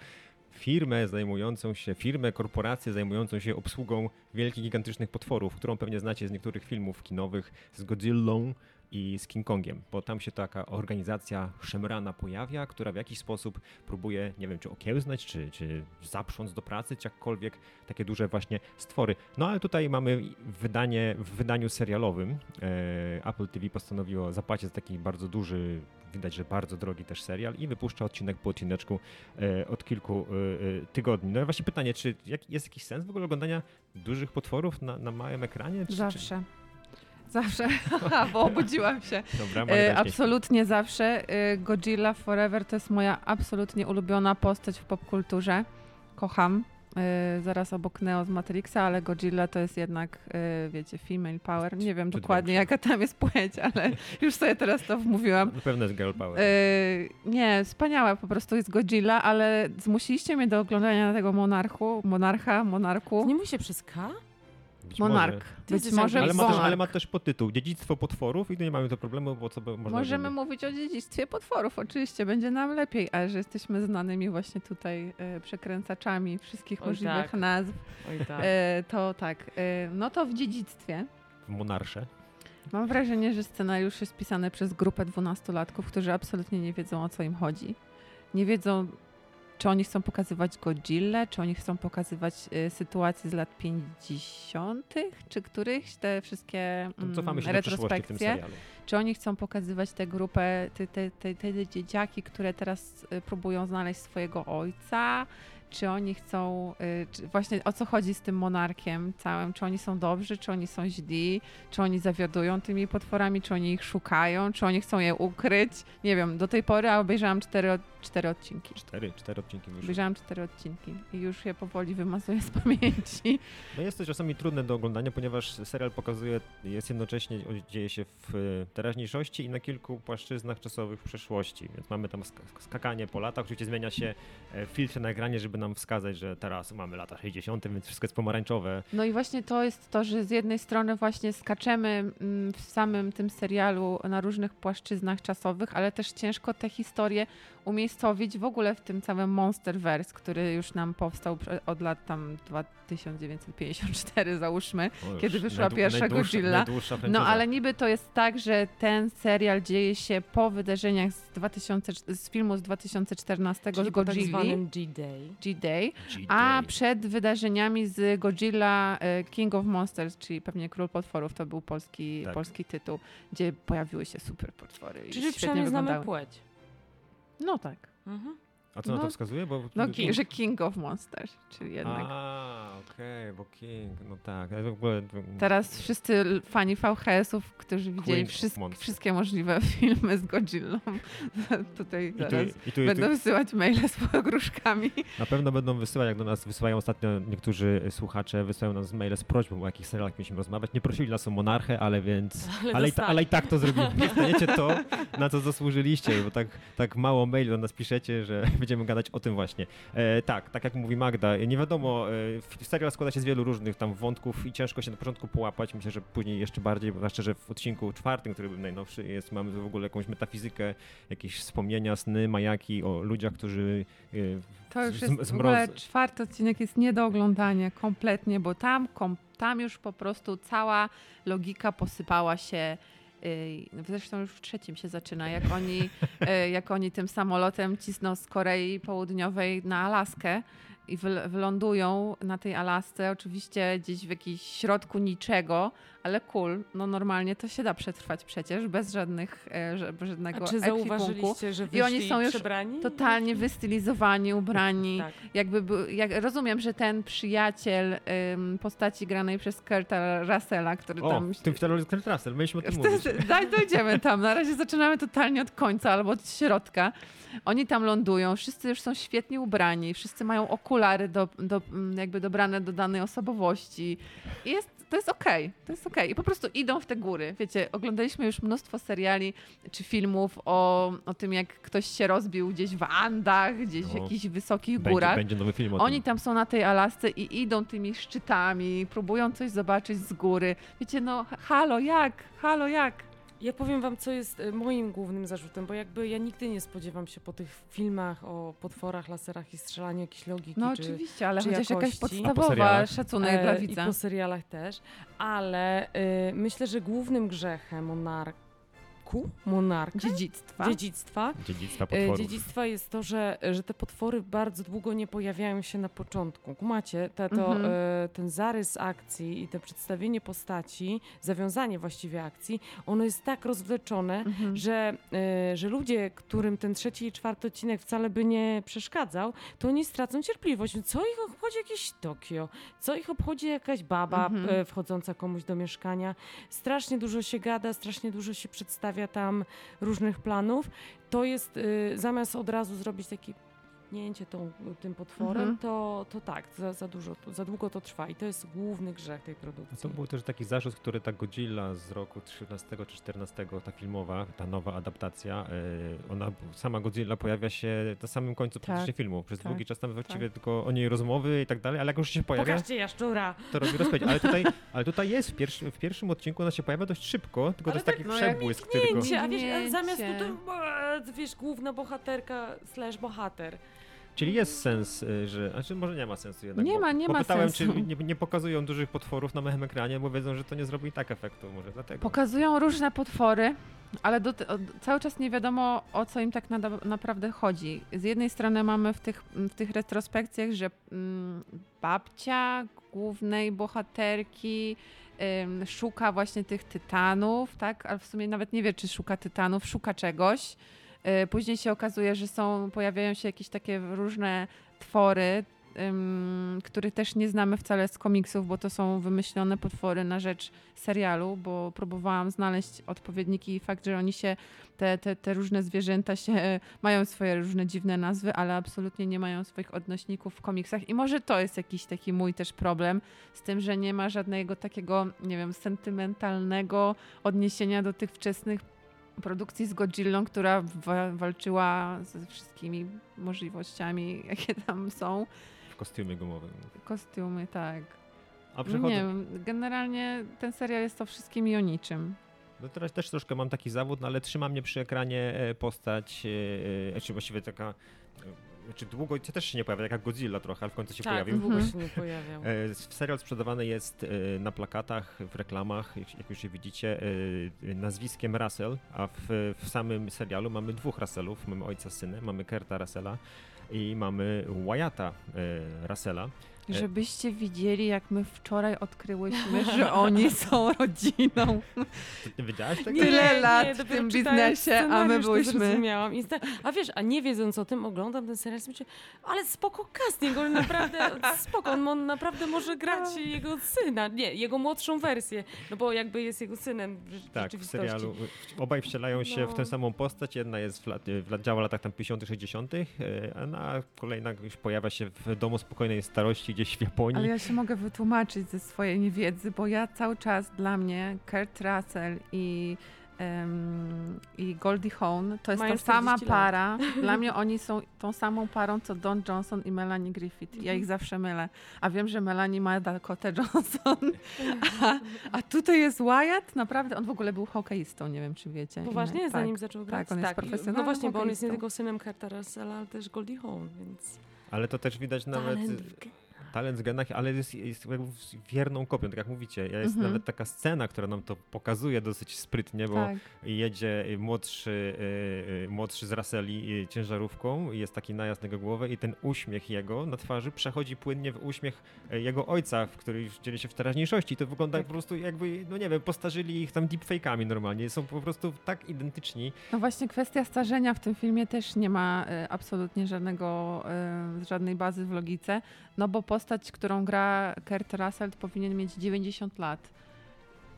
firmę zajmującą się, firmę, korporację zajmującą się obsługą wielkich, gigantycznych potworów, którą pewnie znacie z niektórych filmów kinowych z Godzillą i z King Kongiem, bo tam się taka organizacja szemrana pojawia, która w jakiś sposób próbuje, nie wiem, czy okiełznać, czy, czy zaprząc do pracy, czy jakkolwiek takie duże właśnie stwory. No ale tutaj mamy wydanie, w wydaniu serialowym e, Apple TV postanowiło zapłacić za taki bardzo duży, widać, że bardzo drogi też serial i wypuszcza odcinek po odcineczku e, od kilku e, tygodni. No i właśnie pytanie, czy jest jakiś sens w ogóle oglądania dużych potworów na, na małym ekranie? Czy, Zawsze. Czy... Zawsze, bo obudziłam się. Dobra, e, absolutnie zawsze. E, Godzilla Forever to jest moja absolutnie ulubiona postać w popkulturze. Kocham. E, zaraz obok Neo z Matrixa, ale Godzilla to jest jednak, e, wiecie, female power. Nie wiem Czy dokładnie jaka tam jest płeć, ale już sobie teraz to wmówiłam. Na pewno jest girl power. E, nie, wspaniała po prostu jest Godzilla, ale zmusiliście mnie do oglądania tego monarchu, monarcha, monarku. Nie musi się przez K? Być Monark. Może. Być może ale, ma też, ale ma też podtytuł Dziedzictwo potworów i tu nie mamy to problemu, bo co można Możemy mówić o dziedzictwie potworów, oczywiście, będzie nam lepiej, ale że jesteśmy znanymi właśnie tutaj e, przekręcaczami wszystkich Oj możliwych tak. nazw. Oj tak. E, to tak, e, no to w dziedzictwie. W monarsze. Mam wrażenie, że scenariusz jest pisany przez grupę dwunastolatków, którzy absolutnie nie wiedzą o co im chodzi. Nie wiedzą, czy oni chcą pokazywać Godzilla, czy oni chcą pokazywać y, sytuacje z lat 50., czy którychś te wszystkie mm, Cofamy się retrospekcje. Czy oni chcą pokazywać tę grupę, te, te, te, te dzieciaki, które teraz y, próbują znaleźć swojego ojca, czy oni chcą, y, właśnie o co chodzi z tym monarkiem całym, czy oni są dobrzy, czy oni są źli, czy oni zawiodują tymi potworami, czy oni ich szukają, czy oni chcą je ukryć. Nie wiem, do tej pory obejrzałam cztery, cztery odcinki. Cztery, cztery odcinki wyszły. Obejrzałam cztery odcinki i już je powoli wymasuję z pamięci. No jest to czasami trudne do oglądania, ponieważ serial pokazuje, jest jednocześnie, dzieje się w e, teraźniejszości i na kilku płaszczyznach czasowych w przeszłości, więc mamy tam skakanie po latach, oczywiście zmienia się e, filtr na ekranie, żeby nam wskazać, że teraz mamy lata 60., więc wszystko jest pomarańczowe. No i właśnie to jest to, że z jednej strony właśnie skaczemy mm, w samym tym serialu na różnych płaszczyznach czasowych, ale też ciężko te historie umiejscowić w ogóle w tym całym Monsterverse, który już nam powstał od lat tam 2954 załóżmy, kiedy wyszła pierwsza Godzilla. No ale niby to jest tak, że ten serial dzieje się po wydarzeniach z, 2000, z filmu z 2014 Czyli z Godzilla. G-Day. G-Day. A przed wydarzeniami z Godzilla e, King of Monsters, czyli pewnie Król Potworów, to był polski, tak. polski tytuł, gdzie pojawiły się super potwory. Czyli przynajmniej znamy płeć. No tak. Mhm. A co no, na to no, wskazuje? Bo, no, king, że King of Monsters, czyli jednak. A, okej, okay, bo King, no tak. w ogóle... Teraz wszyscy fani VHS-ów, którzy widzieli wszystkie możliwe filmy z Godzillą, tutaj I zaraz tu, i tu, i będą tu, wysyłać maile z pogróżkami. Na pewno będą wysyłać, jak do nas wysyłają ostatnio niektórzy słuchacze, wysyłają nas maile z prośbą, o jakich serialach mieliśmy rozmawiać. Nie prosili nas o monarchę, ale więc... Ale, ale, i, ta, ale i, tak to zrobimy. Dostaniecie to, na co zasłużyliście, bo tak, tak mało maili do nas piszecie, że będziemy gadać o tym właśnie. E, tak, tak jak mówi Magda, nie wiadomo, e, serial składa się z wielu różnych tam wątków i ciężko się na początku połapać. Myślę, że później jeszcze bardziej, bo zwłaszcza, że w odcinku czwartym, który był najnowszy, jest, mamy w ogóle jakąś metafizykę, jakieś wspomnienia, sny, majaki o ludziach, którzy e, To już jest w ogóle czwarty odcinek jest nie do oglądania kompletnie, bo tam, kom, tam już po prostu cała logika posypała się zresztą już w trzecim się zaczyna, jak oni, y, jak oni tym samolotem cisną z Korei Południowej na Alaskę i wylądują na tej Alasce, oczywiście gdzieś w jakimś środku niczego, ale cool, no normalnie to się da przetrwać przecież, bez żadnych, e, bez żadnego A czy zauważyliście, że I oni są już przebrani? totalnie wystylizowani, ubrani. tak. Jakby, jak, rozumiem, że ten przyjaciel ym, postaci granej przez Kurta Russella, który o, tam... w tym jest Kurt Russell, mieliśmy o tym mówić. Daj, dojdziemy tam, na razie zaczynamy totalnie od końca albo od środka. Oni tam lądują, wszyscy już są świetnie ubrani, wszyscy mają okulary do, do, jakby dobrane do danej osobowości. Jest jest, to jest okej, to jest okej. I po prostu idą w te góry. Wiecie, oglądaliśmy już mnóstwo seriali czy filmów o, o tym, jak ktoś się rozbił gdzieś w Andach, gdzieś w No. jakichś wysokich Będzie, górach. będzie nowy film o Oni tym. tam są na tej Alasce i idą tymi szczytami, próbują coś zobaczyć z góry. Wiecie, no halo, jak? Halo, jak? Ja powiem wam, co jest e, moim głównym zarzutem, bo jakby ja nigdy nie spodziewam się po tych filmach o potworach, laserach i strzelaniu jakiejś logiki. No czy, oczywiście, ale czy chociaż jakaś jakości. Podstawowa szacunek dla e, widza. I po serialach też, ale e, myślę, że głównym grzechem monarku, monarka, Dziedzictwa. dziedzictwa, Dziedzictwa e, potworów. dziedzictwa jest to, że, że te potwory bardzo długo nie pojawiają się na początku. Kumacie, te, to, Mhm. e, ten zarys akcji i to przedstawienie postaci, zawiązanie właściwie akcji, ono jest tak rozwleczone, Mhm. że, e, że ludzie, którym ten trzeci i czwarty odcinek wcale by nie przeszkadzał, to oni stracą cierpliwość. Co ich obchodzi jakieś Tokio? Co ich obchodzi jakaś baba Mhm. e, wchodząca komuś do mieszkania? Strasznie dużo się gada, strasznie dużo się przedstawia tam różnych planów. To jest, e, zamiast od razu zrobić taki pnięcie tą, tym potworem, Mhm. to, to tak, za, za dużo, za długo to trwa i to jest główny grzech tej produkcji. No to był też taki zarzut, który ta Godzilla z roku 13 czy 14, ta filmowa, ta nowa adaptacja, e, ona, sama Godzilla pojawia się na samym końcu Tak, praktycznie filmu. Przez tak, długi czas tam właściwie tylko o niej rozmowy i tak dalej, ale jak już się pojawia, Pokażcie jaszczura! to robi rozpędź. Ale tutaj, ale tutaj jest, w, pierwszy, w pierwszym odcinku ona się pojawia dość szybko, tylko to Ale jest tak, taki no, jak przebłysk tylko. A wiesz, a zamiast tutaj, e, wiesz, główna bohaterka slash bohater. Czyli jest sens, y, że. Znaczy może nie ma sensu jednak. Nie ma- nie ma pytałem, sensu. czy nie, nie pokazują dużych potworów na małym ekranie, bo wiedzą, że to nie zrobi tak efektu, może dlatego. Pokazują różne potwory, ale do, cały czas nie wiadomo, o co im tak nada, naprawdę chodzi. Z jednej strony mamy w tych, w tych retrospekcjach, że mm, babcia głównej bohaterki ym, szuka właśnie tych tytanów, tak? Ale w sumie nawet nie wie, czy szuka tytanów, szuka czegoś. Y, Później się okazuje, że są, pojawiają się jakieś takie różne twory, których też nie znamy wcale z komiksów, bo to są wymyślone potwory na rzecz serialu, bo próbowałam znaleźć odpowiedniki i fakt, że oni się, te, te, te różne zwierzęta się, mają swoje różne dziwne nazwy, ale absolutnie nie mają swoich odnośników w komiksach. I może to jest jakiś taki mój też problem z tym, że nie ma żadnego takiego, nie wiem, sentymentalnego odniesienia do tych wczesnych produkcji z Godzillą, która wa- walczyła ze wszystkimi możliwościami, jakie tam są. W kostiumie gumowym. Kostiumy, tak. A przechodzę. nie wiem, generalnie ten serial jest o wszystkim i o niczym. No teraz też troszkę mam taki zawód, no ale trzyma mnie przy ekranie e, postać, e, e, czy właściwie taka. E, Czy długo, to też się nie pojawia, jak Godzilla trochę, ale w końcu się tak, pojawił. długo się nie pojawiał. E, Serial sprzedawany jest e, na plakatach, w reklamach, jak- już je widzicie, e, nazwiskiem Russell, a w, w samym serialu mamy dwóch Russellów. Mamy ojca z synem, mamy Kurta Russella i mamy Wyatta e, Russella. E- Żebyście widzieli, jak my wczoraj odkryłyśmy, że oni są rodziną. Ty, wiedziałaś tego? Nie. Tyle lat w dopiero tym biznesie, a my sta- A wiesz, a nie wiedząc o tym, oglądam ten serial i myślę, ale spoko casting, on naprawdę, spoko, on, on naprawdę może grać jego syna, nie, jego młodszą wersję, no bo jakby jest jego synem w Tak, w serialu. w- Obaj wcielają się w tę No. samą postać. Jedna jest w, lat, w lat, działa w latach tam 50., 60., e, a na- kolejna już pojawia się w domu spokojnej starości gdzieś w Japonii. Ale ja się mogę wytłumaczyć ze swojej niewiedzy, bo ja cały czas dla mnie Kurt Russell i, em, i Goldie Hawn to jest Mają ta sama 40 lat. para. Dla mnie oni są tą samą parą, co Don Johnson i Melanie Griffith. Ja ich zawsze mylę. A wiem, że Melanie ma Dakotę Johnson. A, a tutaj jest Wyatt. Naprawdę, on w ogóle był hokeistą, nie wiem czy wiecie. Poważnie? tak. Zanim zaczął grać? on jest i- profesjonalnym No właśnie, bo on jest nie hokeistą. tylko synem Kurta Russella, ale też Goldie Hawn, więc... Ale to też widać nawet Talent w- genach, ale jest, jest wierną kopią, tak jak mówicie. Jest Mhm. nawet taka scena, która nam to pokazuje dosyć sprytnie, bo Tak. jedzie młodszy, y, y, młodszy z Raseli y, ciężarówką jest taki najazd na jego głowę i ten uśmiech jego na twarzy przechodzi płynnie w uśmiech y, jego ojca, w który już dzieli się w teraźniejszości. To wygląda Tak. po prostu jakby, no nie wiem, postarzyli ich tam deepfake'ami normalnie. Są po prostu tak identyczni. No właśnie kwestia starzenia w tym filmie też nie ma absolutnie żadnego, żadnej bazy w logice, no bo postać, którą gra Kurt Russell powinien mieć 90 lat.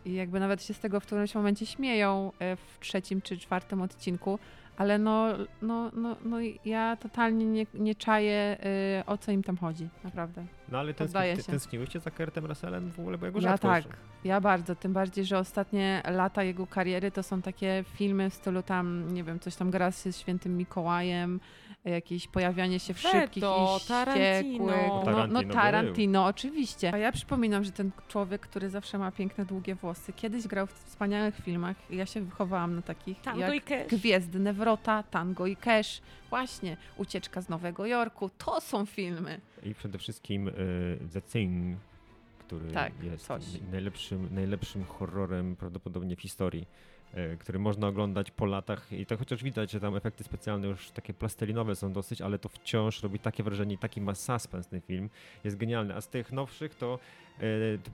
i jakby nawet się z tego w którymś momencie śmieją e, w trzecim czy czwartym odcinku, ale no, no, no, no ja totalnie nie, nie czaję e, o co im tam chodzi, naprawdę. No ale tęskni, się. tęskniłyście za Kurtem Russellem w ogóle, bo ja go Ja tak, ja bardzo, tym bardziej, że ostatnie lata jego kariery to są takie filmy w stylu tam, nie wiem, coś tam gra z Świętym Mikołajem, jakieś pojawianie się w Veto, szybkich i Tarantino. No, Tarantino no był. Tarantino, oczywiście. A ja przypominam, że ten człowiek, który zawsze ma piękne, długie włosy, kiedyś grał w wspaniałych filmach. Ja się wychowałam na takich Tango jak i Cash. Gwiezdne Wrota, Tango i Cash, właśnie Ucieczka z Nowego Jorku. To są filmy. I przede wszystkim e, The Thing, który Tak, jest coś. najlepszym, najlepszym horrorem prawdopodobnie w historii, który można oglądać po latach i to chociaż widać, że tam efekty specjalne już takie plastelinowe są dosyć, ale to wciąż robi takie wrażenie i taki ma suspens ten film. Jest genialny. A z tych nowszych to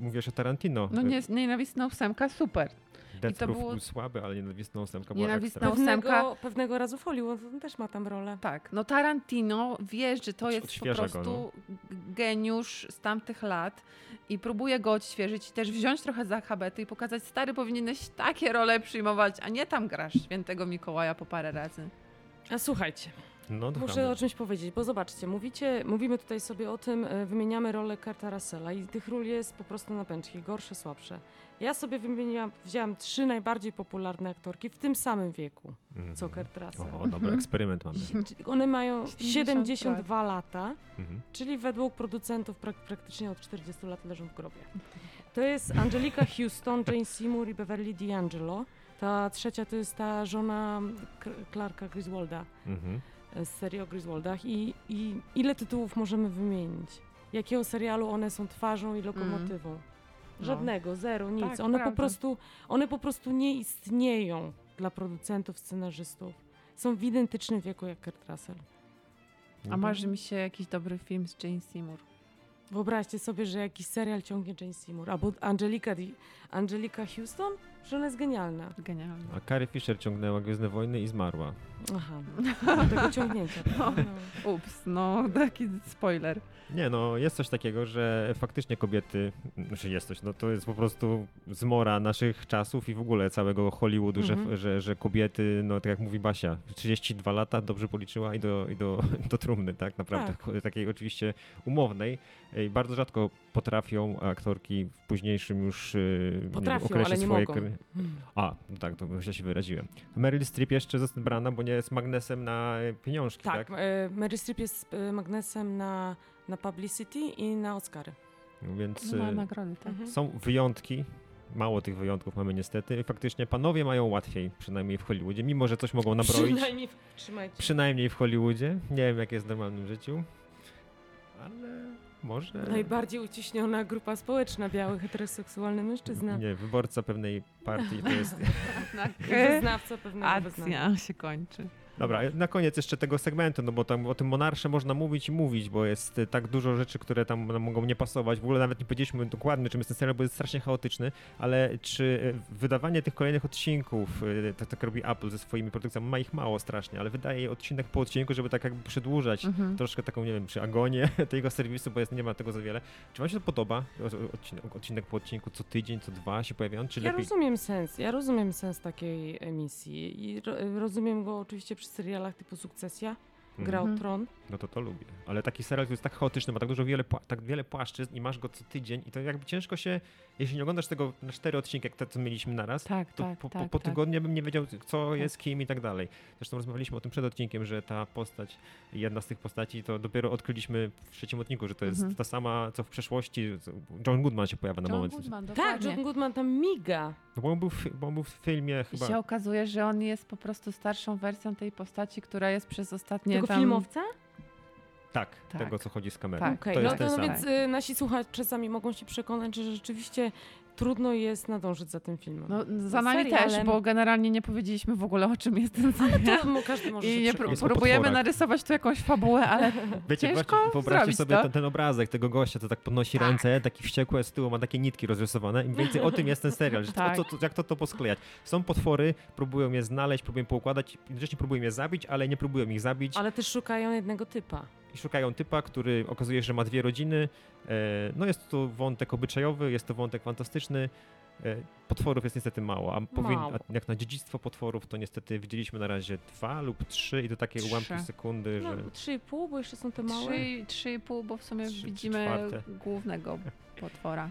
mówisz o Tarantino. No nie, nienawistna ósemka, super. Death to Proof było- był słaby, ale nienawistna ósemka była Nienawistna ekstra. ósemka. Pewnego, pewnego razu Hollywood on też ma tam rolę. Tak, no Tarantino wie, że to jest po odświeża go, prostu g- geniusz z tamtych lat i próbuje go odświeżyć i też wziąć trochę za habety i pokazać, stary, powinieneś takie role przyjmować, a nie tam grasz świętego Mikołaja po parę razy. A słuchajcie, No, muszę o czymś powiedzieć, bo zobaczcie, mówicie, mówimy tutaj sobie o tym, e, wymieniamy rolę Kurta Russella i tych ról jest po prostu na pęczki, gorsze, słabsze. Ja sobie wymieniłam, wzięłam trzy najbardziej popularne aktorki w tym samym wieku, Mhm. co Kurt Russell. O, dobry eksperyment mamy. One mają 70 72 lata, Mhm. czyli według producentów prak- praktycznie od 40 lat leżą w grobie. To jest Angelika Houston, Jane Seymour i Beverly D'Angelo. Ta trzecia to jest ta żona K- Clarka Griswolda Mhm. Z serii o Griswoldach. I, I ile tytułów możemy wymienić? Jakiego serialu one są twarzą i lokomotywą? No. Żadnego, zero, nic. Tak, one, po prostu, one po prostu nie istnieją dla producentów, scenarzystów. Są w identycznym wieku jak Kurt Russell. A marzy mi się jakiś dobry film z Jane Seymour. Wyobraźcie sobie, że jakiś serial ciągnie Jane Seymour, albo Angelika, Di- Angelika Houston, że ona jest genialna. A Carrie Fisher ciągnęła Gwiezdne Wojny i zmarła. Aha, tego ciągnięcia. No. No. Ups, no taki spoiler. Nie, no jest coś takiego, że faktycznie kobiety, znaczy jest coś, no to jest po prostu zmora naszych czasów i w ogóle całego Hollywoodu, Mhm. że, że, że kobiety, no tak jak mówi Basia, 32 lata dobrze policzyła i do, i do, do trumny, tak naprawdę, takiej oczywiście umownej i bardzo rzadko potrafią aktorki w późniejszym już wiem, Potrafią, okresie ale nie swojej mogą. kariery- Mm. A, no tak, to źle się wyraziłem. Meryl Streep jeszcze została brana, bo nie jest magnesem na e, pieniążki, tak? Tak, e, Mary Streep jest e, magnesem na, na publicity i na Oscary. Więc No, ma e, nagrody, tak. Mhm. Są wyjątki. Mało tych wyjątków mamy niestety. Faktycznie panowie mają łatwiej, przynajmniej w Hollywoodzie, mimo że coś mogą nabroić. Przynajmniej, trzymajcie. Przynajmniej w Hollywoodzie. Nie wiem, jak jest w normalnym życiu. Ale może. Najbardziej uciśniona grupa społeczna, biały, heteroseksualny mężczyzna. Nie, wyborca pewnej partii to jest. Tak, Wyznawca pewnego wyznania. akcja się kończy. Dobra, na koniec jeszcze tego segmentu, no bo tam o tym monarsze można mówić i mówić, bo jest e, tak dużo rzeczy, które tam nam mogą nie pasować. W ogóle nawet nie powiedzieliśmy dokładnie, czym jest ten serial, bo jest strasznie chaotyczny, ale czy e, wydawanie tych kolejnych odcinków, tak, tak robi Apple ze swoimi produkcjami, ma ich mało strasznie, ale wydaje je odcinek po odcinku, żeby tak jakby przedłużać Mhm. troszkę taką, nie wiem, czy agonię tego serwisu, bo jest, nie ma tego za wiele. Czy wam się to podoba? Odcinek, odcinek po odcinku, co tydzień, co dwa się pojawiają, czy Ja lepiej? rozumiem sens, ja rozumiem sens takiej emisji i ro, rozumiem go oczywiście przy serialach typu Sukcesja, Gra o Mhm. Tron. No to to lubię. Ale taki serial, który jest tak chaotyczny, ma tak dużo wiele, tak wiele płaszczyzn i masz go co tydzień i to jakby ciężko się, jeśli nie oglądasz tego na cztery odcinki, jak te, co mieliśmy naraz, Tak, to tak, po, tak, po, po tak. tygodniu bym nie wiedział, co jest kim i tak dalej. Zresztą rozmawialiśmy o tym przed odcinkiem, że ta postać, jedna z tych postaci, to dopiero odkryliśmy w trzecim odcinku, że to jest Mhm. ta sama, co w przeszłości. John Goodman się pojawia na John moment. Goodman, Tak. John Goodman tam miga. No Bo on był, w, bo on był w filmie I chyba... się okazuje, że on jest po prostu starszą wersją tej postaci, która jest przez ostatnie Tego tam... filmowca? Tak, Tak. tego, co chodzi z kamerą. Tak. Okej, to no jest ten to sam. więc y, nasi słuchacze sami mogą się przekonać, że rzeczywiście trudno jest nadążyć za tym filmem. No, za nami serialem. też, bo generalnie nie powiedzieliśmy w ogóle o czym jest ten serial. to każdy może I nie o próbujemy narysować tu jakąś fabułę, ale Wiecie, Ciężko wyobraźcie- sobie to. ten, ten obrazek tego gościa, co tak podnosi Tak. ręce, taki wściekły, z tyłu ma takie nitki rozrysowane. Im więcej o tym jest ten serial, że Tak. to, co- jak to, to posklejać. Są potwory, próbują je znaleźć, próbują poukładać, jednocześnie próbują je zabić, ale nie próbują ich zabić Ale też szukają jednego typa. I szukają typa, który okazuje się, że ma dwie rodziny. E, No jest to wątek obyczajowy, jest to wątek fantastyczny. Potworów jest niestety mało, a, powin, Mało. a jak na dziedzictwo potworów, to niestety widzieliśmy na razie dwa lub trzy i to takie Trzy. ułamki sekundy, No, że 3,5, bo jeszcze są te małe. Trzy, trzy i pół, bo w sumie Trzy- trzy widzimy czwarte. głównego potwora.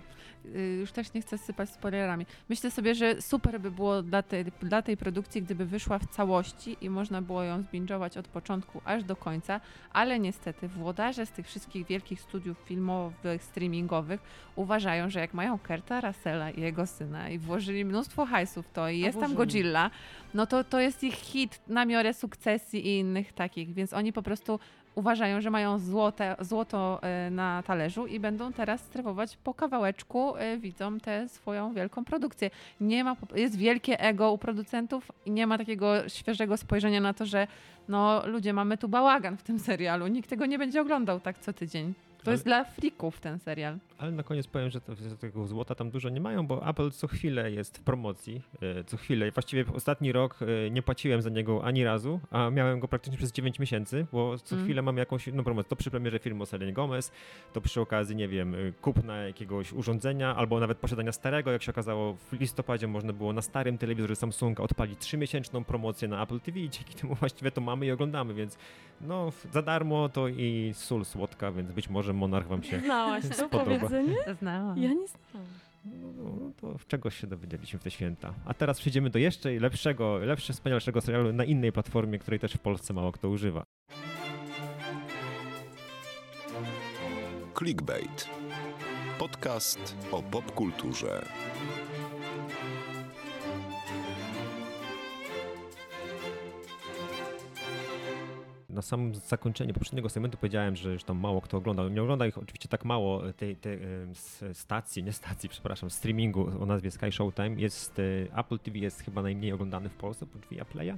Y, Już też nie chcę sypać spoilerami. Myślę sobie, że super by było dla tej, dla tej produkcji, gdyby wyszła w całości i można było ją zbingować od początku aż do końca, ale niestety włodarze z tych wszystkich wielkich studiów filmowych, streamingowych uważają, że jak mają Kurta Russella i jego syna i włożyli mnóstwo hajsów w to i jest tam. Godzilla, no to to jest ich hit na miarę sukcesji i innych takich, więc oni po prostu uważają, że mają złote, złoto e, na talerzu i będą teraz strefować po kawałeczku, e, widzą tę swoją wielką produkcję. Nie ma, jest wielkie ego u producentów i nie ma takiego świeżego spojrzenia na to, że no ludzie, mamy tu bałagan w tym serialu, nikt tego nie będzie oglądał tak co tydzień. To Ale- jest dla frików ten serial. Ale na koniec powiem, że tego złota tam dużo nie mają, bo Apple co chwilę jest w promocji. e, Co chwilę. Właściwie ostatni rok e, nie płaciłem za niego ani razu, a miałem go praktycznie przez 9 miesięcy, bo co Mm. chwilę mam jakąś inną promocję. To przy premierze filmu o Selenie Gomez, to przy okazji, nie wiem, e, kupna jakiegoś urządzenia, albo nawet posiadania starego. Jak się okazało, w listopadzie można było na starym telewizorze Samsunga odpalić 3-miesięczną promocję na Apple TV i dzięki temu właściwie to mamy i oglądamy, więc no za darmo to i sól słodka, więc być może Monarch wam się to spodoba. Powiedzenie? Znałam. Ja nie znałam. no, to czegoś się dowiedzieliśmy w te święta. A teraz przejdziemy do jeszcze lepszego, lepszego, wspanialszego serialu na innej platformie, której też w Polsce mało kto używa. Clickbait. Podcast o popkulturze. Na samym zakończeniu poprzedniego segmentu powiedziałem, że już tam mało kto ogląda. Nie ogląda ich oczywiście tak mało tej, tej s- stacji, nie stacji, przepraszam, streamingu o nazwie Sky Showtime. Jest, e, Apple TV jest chyba najmniej oglądany w Polsce, oprócz Viaplaya.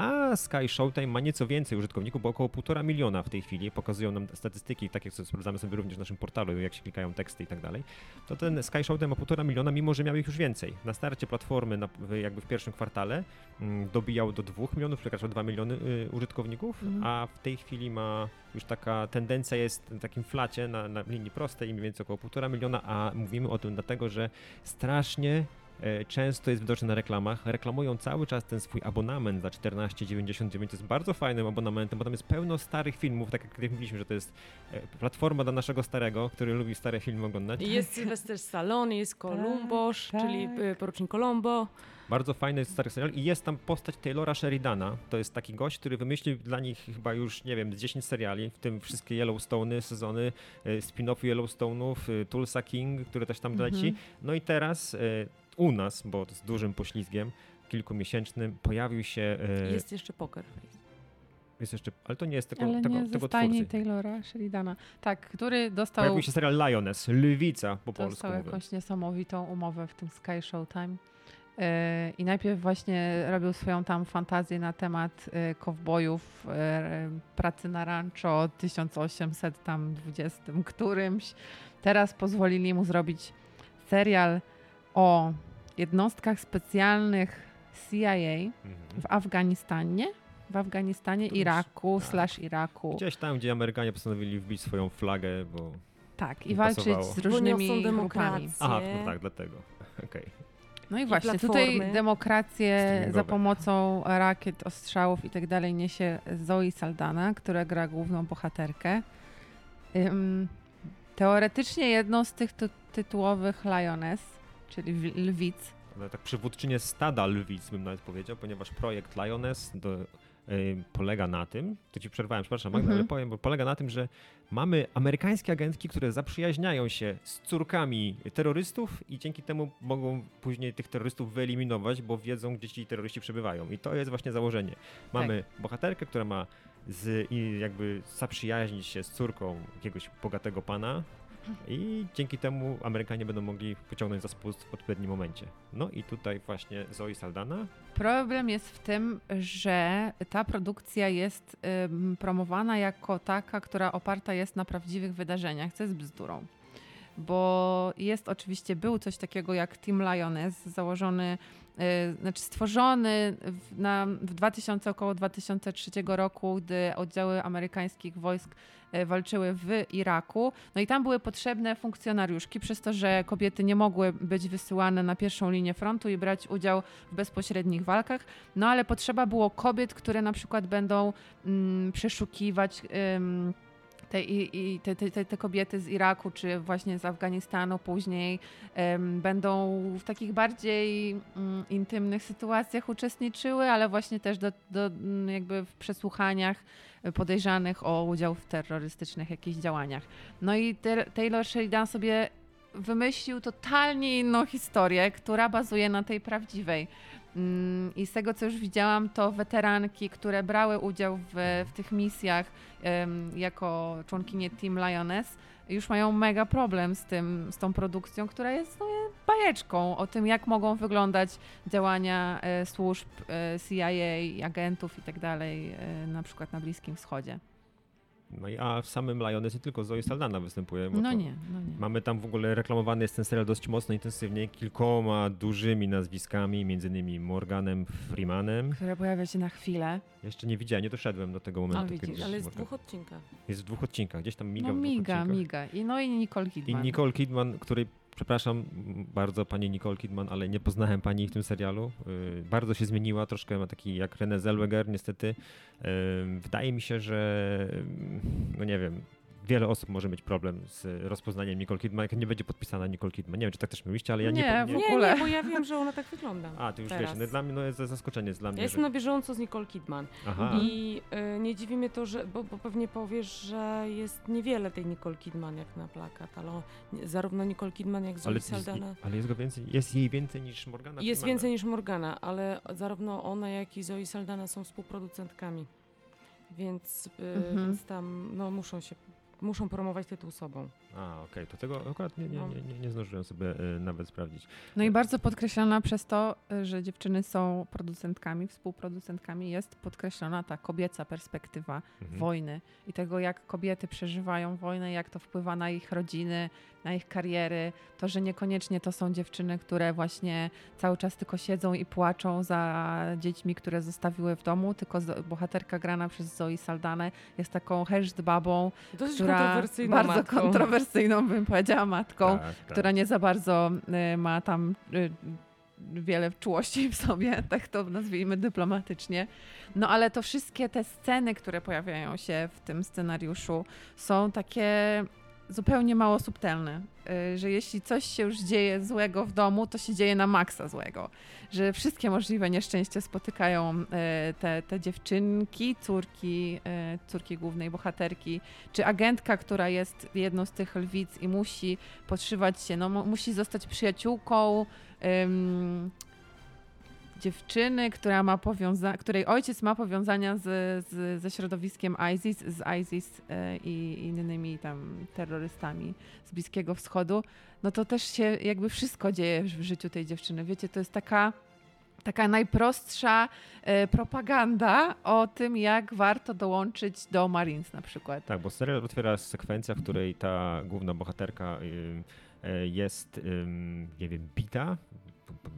A Sky Showtime ma nieco więcej użytkowników, bo około półtora miliona w tej chwili. Pokazują nam statystyki, tak jak sobie sprawdzamy sobie również w naszym portalu, jak się klikają teksty i tak dalej. To ten Sky Showtime ma półtora miliona, mimo że miał ich już więcej. Na starcie platformy, na, jakby w pierwszym kwartale, mm, dobijał do 2 milionów, przekraczał 2 miliony y, użytkowników, Mhm. a w tej chwili ma już taka tendencja jest na takim flacie, na, na linii prostej, mniej więcej około 1,5 miliona, a mówimy o tym dlatego, że strasznie często jest widoczny na reklamach. Reklamują cały czas ten swój abonament za 14,99. To jest bardzo fajnym abonamentem, bo tam jest pełno starych filmów, tak jak mówiliśmy, że to jest e, platforma dla naszego starego, który lubi stare filmy oglądać. I Jest Sylwester Stallone, jest Kolumbosz, tak. czyli y, porucznik Colombo. Bardzo fajny stary serial i jest tam postać Taylora Sheridana. To jest taki gość, który wymyślił dla nich chyba już, nie wiem, z 10 seriali, w tym wszystkie Yellowstone'y, sezony, e, spin-offy Yellowstone'ów, e, Tulsa King, który też tam Mhm. leci. No i teraz e, nas, bo z dużym poślizgiem, kilkumiesięcznym, pojawił się... e, Jest jeszcze Poker Face. jest jeszcze, ale to nie jest tego, Ale tego, nie ze tego twórcy. Taylora Sheridana. Tak, który dostał, Pojawił się serial Lioness, Lwica po polsku dostał mówiąc. jakąś niesamowitą umowę w tym Sky Showtime. E, I najpierw właśnie robił swoją tam fantazję na temat e, kowbojów, e, pracy na rancho 1800 tam 20 którymś. Teraz pozwolili mu zrobić serial o jednostkach specjalnych CIA Mhm. w Afganistanie, w Afganistanie, Iraku, tak. slash Iraku. Gdzieś tam, gdzie Amerykanie postanowili wbić swoją flagę, bo... Tak, i walczyć pasowało. z różnymi niosą grupami. demokrację. Aha, no tak, dlatego. Okej. No i I właśnie, platformy. tutaj demokrację Streamingowe. za pomocą rakiet, ostrzałów i tak dalej niesie Zoe Saldana, która gra główną bohaterkę. Ym, teoretycznie jedną z tych ty- tytułowych Lioness, czyli lwic. Tak przywódczynię stada lwic bym nawet powiedział, ponieważ projekt Lioness do, y, polega na tym, to ci przerwałem, przepraszam Magda, Mhm. ale powiem, bo polega na tym, że mamy amerykańskie agentki, które zaprzyjaźniają się z córkami terrorystów i dzięki temu mogą później tych terrorystów wyeliminować, bo wiedzą, gdzie ci terroryści przebywają. I to jest właśnie założenie. Mamy bohaterkę, która ma z, jakby zaprzyjaźnić się z córką jakiegoś bogatego pana, i dzięki temu Amerykanie będą mogli pociągnąć za spust w odpowiednim momencie. No i tutaj właśnie Zoe Saldana. Problem jest w tym, że ta produkcja jest promowana jako taka, która oparta jest na prawdziwych wydarzeniach, co jest bzdurą. bo jest oczywiście, był coś takiego jak Team Lioness, założony, znaczy stworzony w, na, w 2000, około 2003 roku, gdy oddziały amerykańskich wojsk e, walczyły w Iraku. No i tam były potrzebne funkcjonariuszki, przez to, że kobiety nie mogły być wysyłane na pierwszą linię frontu i brać udział w bezpośrednich walkach. No ale potrzeba było kobiet, które na przykład będą mm, przeszukiwać. ym, te, i, te, te, te- kobiety z Iraku czy właśnie z Afganistanu później em, będą w takich bardziej mm, intymnych sytuacjach uczestniczyły, ale właśnie też do, do, mm, jakby w przesłuchaniach podejrzanych o udział w terrorystycznych jakichś działaniach. No i Taylor Sheridan sobie wymyślił totalnie inną historię, która bazuje na tej prawdziwej. Mm, I z tego, co już widziałam, to weteranki, które brały udział w, w tych misjach jako członkinie Team Lioness, już mają mega problem z, tym, z tą produkcją, która jest no, bajeczką o tym, jak mogą wyglądać działania e, służb e, CIA, agentów i tak e, na przykład na Bliskim Wschodzie. No i a w samym Lioness nie tylko Zoe Saldana występuje. No nie, no nie. Mamy tam w ogóle reklamowany jest ten serial dość mocno, intensywnie, kilkoma dużymi nazwiskami, między innymi Morganem Freemanem. Które pojawia się na chwilę. Jeszcze nie widziałem, nie doszedłem do tego momentu. Ale widzisz, kiedy Ale jest w dwóch odcinkach. jest w dwóch odcinkach, gdzieś tam miga no miga, miga. I, no i Nicole I Kidman. Nicole Kidman, której, przepraszam bardzo pani Nicole Kidman, ale nie poznałem pani w tym serialu. Yy, bardzo się zmieniła, troszkę ma taki jak Renée Zellweger niestety. Yy, wydaje mi się, że yy, no nie wiem, wiele osób może mieć problem z rozpoznaniem Nicole Kidman, jak nie będzie podpisana Nicole Kidman. Nie wiem, czy tak też mieliście, ale ja nie... Nie, po- w Nie, ogóle. nie, bo ja wiem, że ona tak wygląda. A, ty już teraz. wiesz, no, dla mnie no, jest zaskoczenie jest dla mnie. Ja jestem że... na bieżąco z Nicole Kidman. Aha. I y, nie dziwi mnie to, że, bo, bo pewnie powiesz, że jest niewiele tej Nicole Kidman jak na plakat, ale o- nie- zarówno Nicole Kidman jak Zoe Saldana. ale jest, go więcej, jest jej więcej niż Morgana Jest Freemana. więcej niż Morgana, ale zarówno ona, jak i Zoe Saldana są współproducentkami. Więc, y, Mhm. więc tam no, muszą się muszą promować tytuł sobą. A, okej, to tego akurat nie, nie, No. nie, nie, nie zdążyłem sobie e, nawet sprawdzić. No i bardzo podkreślona przez to, y, że dziewczyny są producentkami, współproducentkami, jest podkreślona ta kobieca perspektywa Mhm. wojny i tego, jak kobiety przeżywają wojnę, jak to wpływa na ich rodziny, na ich kariery. To, że niekoniecznie to są dziewczyny, które właśnie cały czas tylko siedzą i płaczą za dziećmi, które zostawiły w domu, tylko bohaterka grana przez Zoe Saldanę jest taką heszd babą, Dosyć która kontrowersyjną bardzo matką. Kontrowersyjną, bym powiedziała, matką Tak, tak. która nie za bardzo y, ma tam y, wiele czułości w sobie, tak to nazwijmy dyplomatycznie. No ale to wszystkie te sceny, które pojawiają się w tym scenariuszu, są takie zupełnie mało subtelne. Y, Że jeśli coś się już dzieje złego w domu, to się dzieje na maksa złego. Że wszystkie możliwe nieszczęścia spotykają y, te, te dziewczynki, córki, y, córki głównej bohaterki, czy agentka, która jest jedną z tych lwic i musi podszywać się, no mu- musi zostać przyjaciółką dziewczyny, która ma powiąza- której ojciec ma powiązania z, z, ze środowiskiem ISIS, z ISIS e, i innymi tam terrorystami z Bliskiego Wschodu, no to też się jakby wszystko dzieje w życiu tej dziewczyny. Wiecie, to jest taka taka najprostsza e, propaganda o tym, jak warto dołączyć do Marines na przykład. Tak, bo serial otwiera sekwencja, w której ta główna bohaterka ym, e, jest, nie wiem, bita,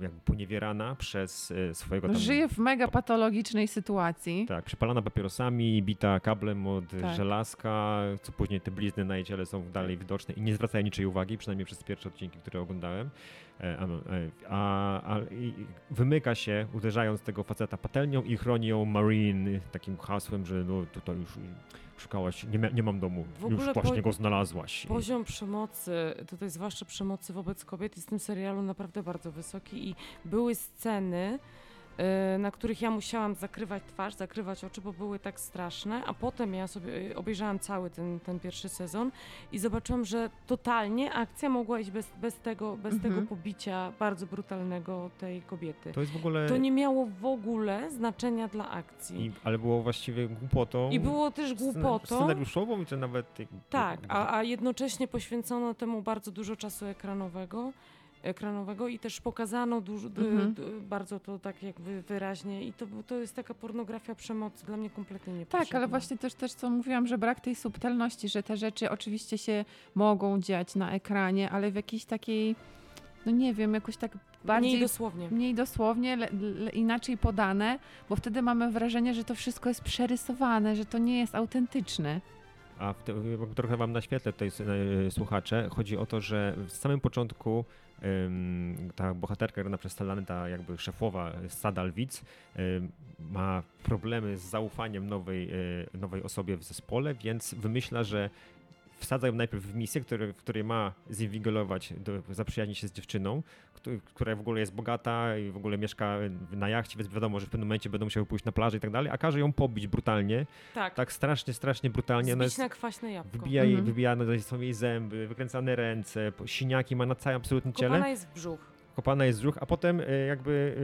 jakby poniewierana przez e, swojego tam... Żyje w mega patologicznej sytuacji. Tak, przypalana papierosami, bita kablem od Tak. żelazka, co później te blizny na jej ciele są dalej widoczne i nie zwracają niczej uwagi, przynajmniej przez pierwsze odcinki, które oglądałem. E, A, a, a wymyka się, uderzając tego faceta patelnią i chroni ją Marine takim hasłem, że no tutaj już szukałaś, nie, nie mam domu, W ogóle już właśnie go znalazłaś. Poziom przemocy, tutaj zwłaszcza przemocy wobec kobiet, jest w tym serialu naprawdę bardzo wysoki i były sceny, na których ja musiałam zakrywać twarz, zakrywać oczy, bo były tak straszne, a potem ja sobie y, obejrzałam cały ten, ten pierwszy sezon i zobaczyłam, że totalnie akcja mogła iść bez, bez, tego, bez Mhm. tego pobicia bardzo brutalnego tej kobiety. To jest w ogóle... To nie miało w ogóle znaczenia dla akcji. I, ale było właściwie głupotą. I było też głupotą. Scenariuszową, czy nawet... Tak, a, a jednocześnie poświęcono temu bardzo dużo czasu ekranowego ekranowego i też pokazano dużo, Mhm. d- bardzo to tak jakby wyraźnie i to, to jest taka pornografia przemocy dla mnie kompletnie niepotrzebna. Tak, ale właśnie też, też co mówiłam, że brak tej subtelności, że te rzeczy oczywiście się mogą dziać na ekranie, ale w jakiejś takiej, no nie wiem, jakoś tak bardziej... Mniej dosłownie. mniej dosłownie, le, le, inaczej podane, bo wtedy mamy wrażenie, że to wszystko jest przerysowane, że to nie jest autentyczne. A w te, trochę wam naświetlę tutaj e, słuchacze. Chodzi o to, że w samym początku ta bohaterka grana przez Stellany, ta jakby szefowa ym, ma problemy z zaufaniem nowej, e, nowej osobie w zespole, więc wymyśla, że wsadza ją najpierw w misję, który, w której ma zinwigilować, do, zaprzyjaźnić się z dziewczyną, któ- która w ogóle jest bogata i w ogóle mieszka na jachcie, więc wiadomo, że w pewnym momencie będą musiały pójść na plażę i tak dalej, a każe ją pobić brutalnie, Tak, tak strasznie, strasznie brutalnie. Zbić jest, na kwaśne jabłko. wybija jej, Mhm. wybijane są jej zęby, wykręcane ręce, siniaki ma na całym absolutnym ciele, Kopana jest w brzuch. Kopana jest brzuch, a potem e, jakby,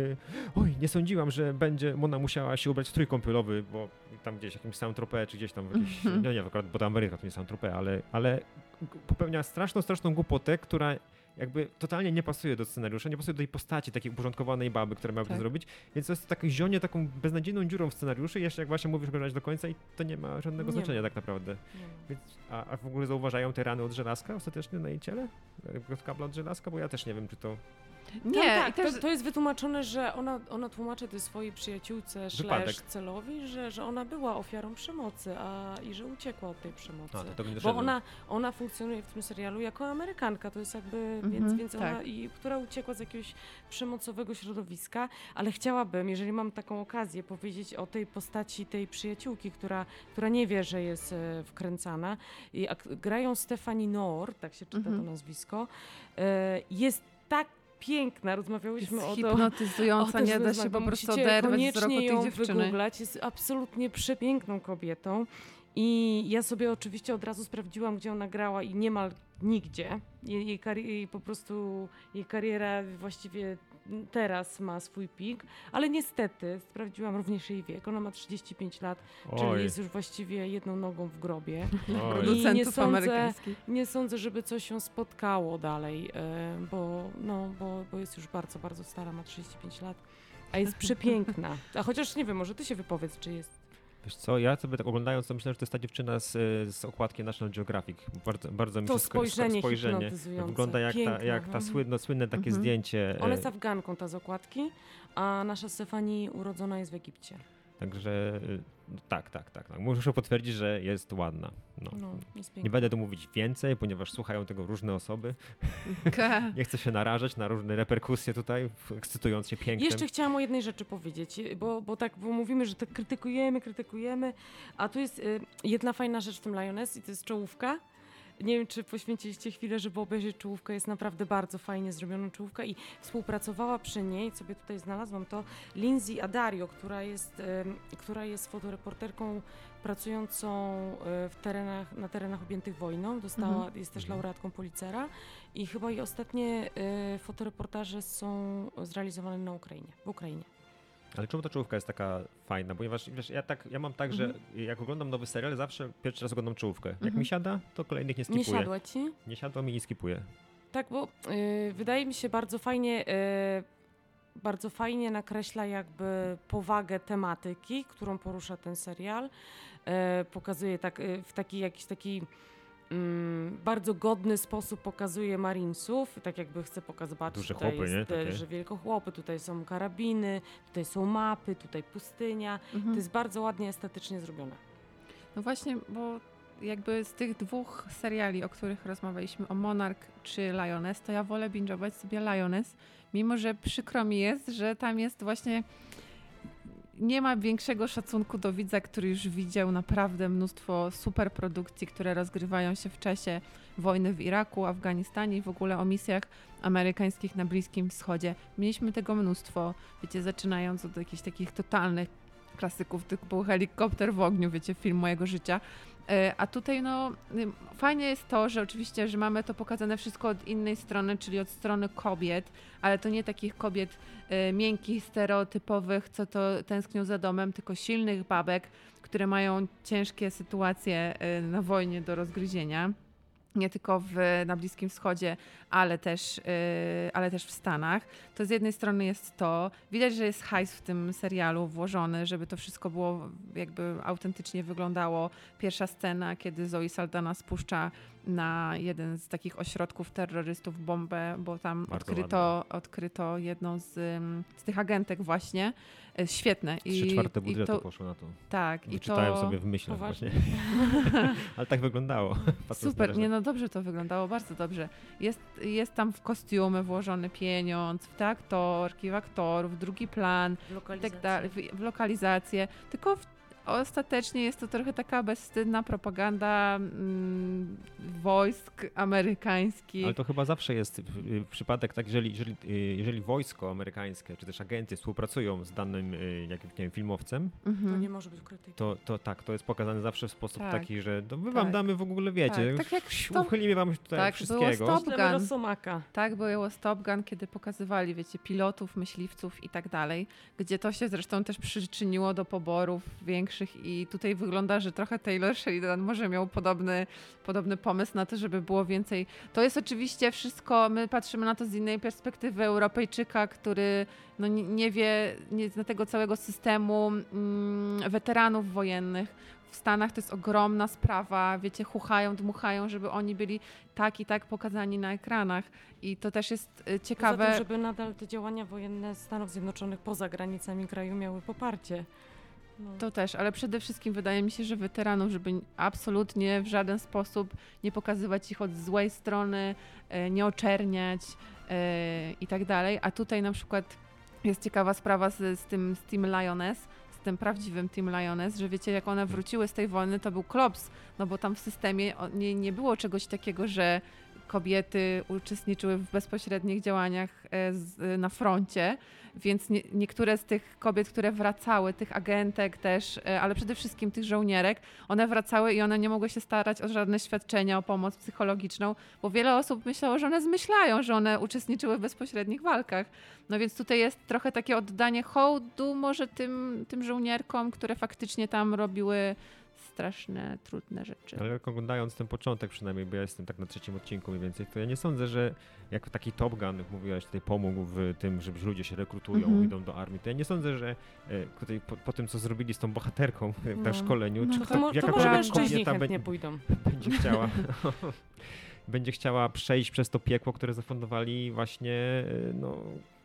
e, oj, nie sądziłam, że będzie, ona musiała się ubrać w strój kąpielowy, bo tam gdzieś jakimś Saint-Tropez, czy gdzieś tam Mhm. no nie, akurat, bo to Ameryka, to nie Saint-Tropez, ale, ale popełnia straszną, straszną głupotę, która jakby totalnie nie pasuje do scenariusza, nie pasuje do tej postaci takiej uporządkowanej baby, która miałaby to Tak. zrobić, więc to jest takie zionie taką beznadziejną dziurą w scenariuszu i jeszcze jak właśnie mówisz, oglądać do końca i to nie ma żadnego Nie znaczenia ma. tak naprawdę. Więc, a, a w ogóle zauważają te rany od żelazka ostatecznie na jej ciele? Od kabla od żelazka? Bo ja też nie wiem, czy to... Nie, tak, i też, to, to jest wytłumaczone, że ona, ona tłumaczy tej swojej przyjaciółce Wypadek. slash celowi, że, że ona była ofiarą przemocy a, i że uciekła od tej przemocy. A, to Bo ona, ona funkcjonuje w tym serialu jako Amerykanka, to jest jakby, Mhm, więc, więc ona, tak. i, która uciekła z jakiegoś przemocowego środowiska, ale chciałabym, jeżeli mam taką okazję, powiedzieć o tej postaci tej przyjaciółki, która, która nie wie, że jest e, wkręcana. I ak- grają Stefani Noor, tak się czyta Mhm. to nazwisko. E, jest tak piękna, rozmawiałyśmy jest o to. hipnotyzująca, O, nie da się po prostu oderwać z ją tej dziewczyny. wygooglać. Jest absolutnie przepiękną kobietą. I ja sobie oczywiście od razu sprawdziłam, gdzie ona grała i niemal nigdzie. Jej, jej, jej po prostu jej kariera właściwie teraz ma swój pik, ale niestety sprawdziłam również jej wiek. Ona ma 35 lat, czyli Oj, jest już właściwie jedną nogą w grobie. oj. nie Producentów sądzę- amerykańskich. Nie sądzę, żeby coś się spotkało dalej, e, bo, no, bo, bo jest już bardzo, bardzo stara, ma 35 lat, a jest przepiękna. A chociaż nie wiem, może ty się wypowiedz, czy jest. Wiesz co, ja sobie tak oglądając, to myślałem, że to jest ta dziewczyna z, z okładki National Geographic. Bardzo, bardzo mi To się spojrzenie spojrzenie. hipnotyzujące, Wygląda jak ta, piękne, jak ta mhm. słynne, słynne takie Mhm. zdjęcie. Ona e, jest Afganką, ta z okładki, a nasza Stefani urodzona jest w Egipcie. Także y, tak, tak, tak, tak. Muszę potwierdzić, że jest ładna. No. No, jest Nie będę tu mówić więcej, ponieważ słuchają tego różne osoby. Nie chcę się narażać na różne reperkusje tutaj, ekscytując się pięknem. Jeszcze chciałam o jednej rzeczy powiedzieć, bo, bo tak, bo mówimy, że tak krytykujemy, krytykujemy, a tu jest y, jedna fajna rzecz w tym Lioness i to jest czołówka. Nie wiem, czy poświęciliście chwilę, żeby obejrzeć czołówkę. Jest naprawdę bardzo fajnie zrobiona czołówka i współpracowała przy niej, sobie tutaj znalazłam to, Lindsay Adario, która jest, która jest fotoreporterką pracującą e, w terenach, na terenach objętych wojną. Dostała, Mhm. jest też Mhm. laureatką Policera i chyba jej ostatnie e, fotoreportaże są zrealizowane na Ukrainie, w Ukrainie. Ale czemu ta czołówka jest taka fajna? Ponieważ wiesz, ja, tak, ja mam tak, że Mhm. jak oglądam nowy serial, zawsze pierwszy raz oglądam czołówkę. Jak Mhm. mi siada, to kolejnych nie Nie skipuję. siadła ci? Nie siadło mi i skipuję. Tak, bo y, wydaje mi się bardzo fajnie, y, bardzo fajnie nakreśla jakby powagę tematyki, którą porusza ten serial. Y, pokazuje tak w taki jakiś taki mm, bardzo godny sposób pokazuje Marinesów, tak jakby chce pokazywać, Duże tutaj chłopy, jest, nie? Takie. że wielkochłopy, tutaj są karabiny, tutaj są mapy, tutaj pustynia. To Mhm. jest bardzo ładnie estetycznie zrobione. No właśnie, bo jakby z tych dwóch seriali, o których rozmawialiśmy, o Monarch czy Lioness, to ja wolę binge'ować sobie Lioness, mimo że przykro mi jest, że tam jest właśnie nie ma większego szacunku do widza, który już widział naprawdę mnóstwo super produkcji, które rozgrywają się w czasie wojny w Iraku, Afganistanie i w ogóle o misjach amerykańskich na Bliskim Wschodzie. Mieliśmy tego mnóstwo, wiecie, zaczynając od jakichś takich totalnych klasyków, typu Helikopter w ogniu, wiecie, film mojego życia. E, A tutaj no ym, fajnie jest to, że oczywiście, że mamy to pokazane wszystko od innej strony, czyli od strony kobiet, ale to nie takich kobiet e, miękkich, stereotypowych, co to tęsknią za domem, tylko silnych babek, które mają ciężkie sytuacje e, na wojnie do rozgryzienia. Nie tylko w, na Bliskim Wschodzie, ale też, yy, ale też w Stanach. To z jednej strony jest to, widać, że jest hajs w tym serialu włożony, żeby to wszystko było jakby autentycznie wyglądało. Pierwsza scena, kiedy Zoe Saldana spuszcza na jeden z takich ośrodków terrorystów bombę, bo tam odkryto, odkryto jedną z, z tych agentek właśnie. E, świetne. I, Trzy czwarte budżetu to, poszło na to. Tak. Wyczytałem i to... sobie w myślach właśnie. Ale tak wyglądało. Super, nie no dobrze to wyglądało, bardzo dobrze. Jest, jest tam w kostiumy włożony pieniądz, w te aktorki, w aktorów, drugi plan, w, tak dalej, w, w lokalizację. Tylko w ostatecznie jest to trochę taka bezwstydna propaganda mm, wojsk amerykańskich. Ale to chyba zawsze jest przypadek tak, jeżeli, jeżeli, y, jeżeli wojsko amerykańskie, czy też agenty współpracują z danym y, jak, nie wiem, filmowcem, mhm. to nie może być krytyki. To, to tak, to jest pokazane zawsze w sposób tak. taki, że to my tak. wam damy w ogóle, wiecie, tak, tak jak stop... uchylimy wam tutaj tak, wszystkiego. Było Stop Gun. Tak, było Stop Gun, kiedy pokazywali, wiecie, pilotów, myśliwców i tak dalej, gdzie to się zresztą też przyczyniło do poborów większych i tutaj wygląda, że trochę Taylor Sheridan może miał podobny, podobny pomysł na to, żeby było więcej. To jest oczywiście wszystko, my patrzymy na to z innej perspektywy Europejczyka, który no nie, wie, nie zna tego całego systemu mm, weteranów wojennych, w Stanach to jest ogromna sprawa, wiecie, chuchają, dmuchają, żeby oni byli tak i tak pokazani na ekranach. I to też jest y, ciekawe. Poza tym, żeby nadal te działania wojenne Stanów Zjednoczonych poza granicami kraju miały poparcie. No. To też, ale przede wszystkim wydaje mi się, że weteranów, żeby absolutnie w żaden sposób nie pokazywać ich od złej strony, e, nie oczerniać e, i tak dalej. A tutaj na przykład jest ciekawa sprawa z, z tym z Team Lioness, z tym prawdziwym Team Lioness, że wiecie, jak one wróciły z tej wojny, to był klops, no bo tam w systemie nie, nie było czegoś takiego, że kobiety uczestniczyły w bezpośrednich działaniach e, na froncie, więc nie, niektóre z tych kobiet, które wracały, tych agentek też, e, ale przede wszystkim tych żołnierek, one wracały i one nie mogły się starać o żadne świadczenia, o pomoc psychologiczną, bo wiele osób myślało, że one zmyślają, że one uczestniczyły w bezpośrednich walkach. No więc tutaj jest trochę takie oddanie hołdu może tym, tym żołnierkom, które faktycznie tam robiły straszne, trudne rzeczy. Ale jak oglądając ten początek przynajmniej, bo ja jestem tak na trzecim odcinku mniej więcej, to ja nie sądzę, że jak taki Top Gun, jak mówiłaś, tutaj pomógł w tym, że ludzie się rekrutują, mm -hmm. idą do armii, to ja nie sądzę, że e, tutaj po, po, tym, co zrobili z tą bohaterką no. na szkoleniu, no, czy to, mężczyźni chętnie pójdą. Będzie chciała będzie chciała przejść przez to piekło, które zafundowali właśnie e, no,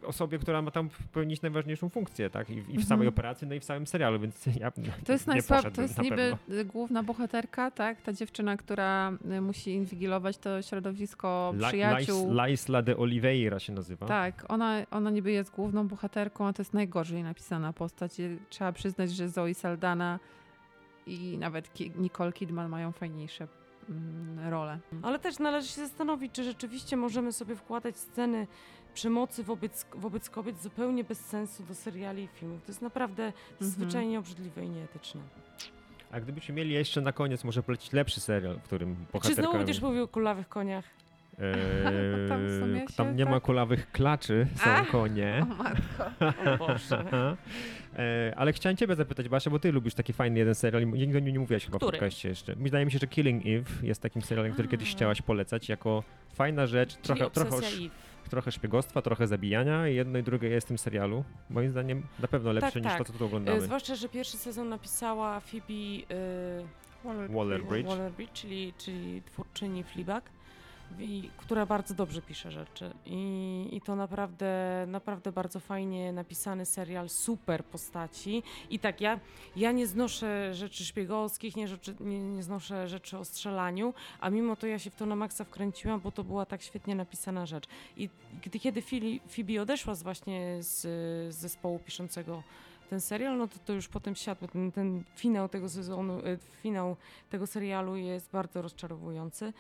osobie, która ma tam pełnić najważniejszą funkcję, tak? I, i w mhm. samej operacji, no i w samym serialu, więc ja To jest najsłab, to jest na niby pewno. główna bohaterka, tak? Ta dziewczyna, która y, musi inwigilować to środowisko La, przyjaciół. Laisla de Oliveira się nazywa. Tak, ona, ona niby jest główną bohaterką, a to jest najgorzej napisana postać. Trzeba przyznać, że Zoe Saldana i nawet Nicole Kidman mają fajniejsze mm, role. Ale też należy się zastanowić, czy rzeczywiście możemy sobie wkładać sceny przemocy wobec, wobec kobiet zupełnie bez sensu do seriali i filmów. To jest naprawdę mhm. zwyczajnie obrzydliwe i nieetyczne. A gdybyśmy mieli jeszcze na koniec może polecić lepszy serial, w którym bohaterka... Czy znowu będziesz mówił o kulawych koniach? Eee, tam, tam nie tak... ma kulawych klaczy, są Ach, konie. O matko. o Boże. eee, ale chciałem ciebie zapytać, Basia, bo ty lubisz taki fajny jeden serial. Nigdy nie, nie mówiłaś chyba który? w podcaście jeszcze. Wydaje mi się, że Killing Eve jest takim serialem, który kiedyś chciałaś polecać jako fajna rzecz. Czyli trochę, trochę, trochę szpiegostwa, trochę zabijania i jedno i drugie jest w tym serialu. Moim zdaniem na pewno lepsze tak, niż tak. to, co tu oglądamy. Zwłaszcza, że pierwszy sezon napisała Phoebe y, Waller-Bridge, Waller-Bridge czyli, czyli twórczyni Fleabag i, która bardzo dobrze pisze rzeczy. I, I to naprawdę, naprawdę bardzo fajnie napisany serial, super postaci. I tak, ja, ja nie znoszę rzeczy szpiegowskich, nie, rzeczy, nie, nie znoszę rzeczy o strzelaniu, a mimo to ja się w to na maksa wkręciłam, bo to była tak świetnie napisana rzecz. I gdy, kiedy Phoebe odeszła z właśnie z, z zespołu piszącego ten serial, no to, to już potem siadło. Ten, ten finał tego sezonu, e, finał tego serialu jest bardzo rozczarowujący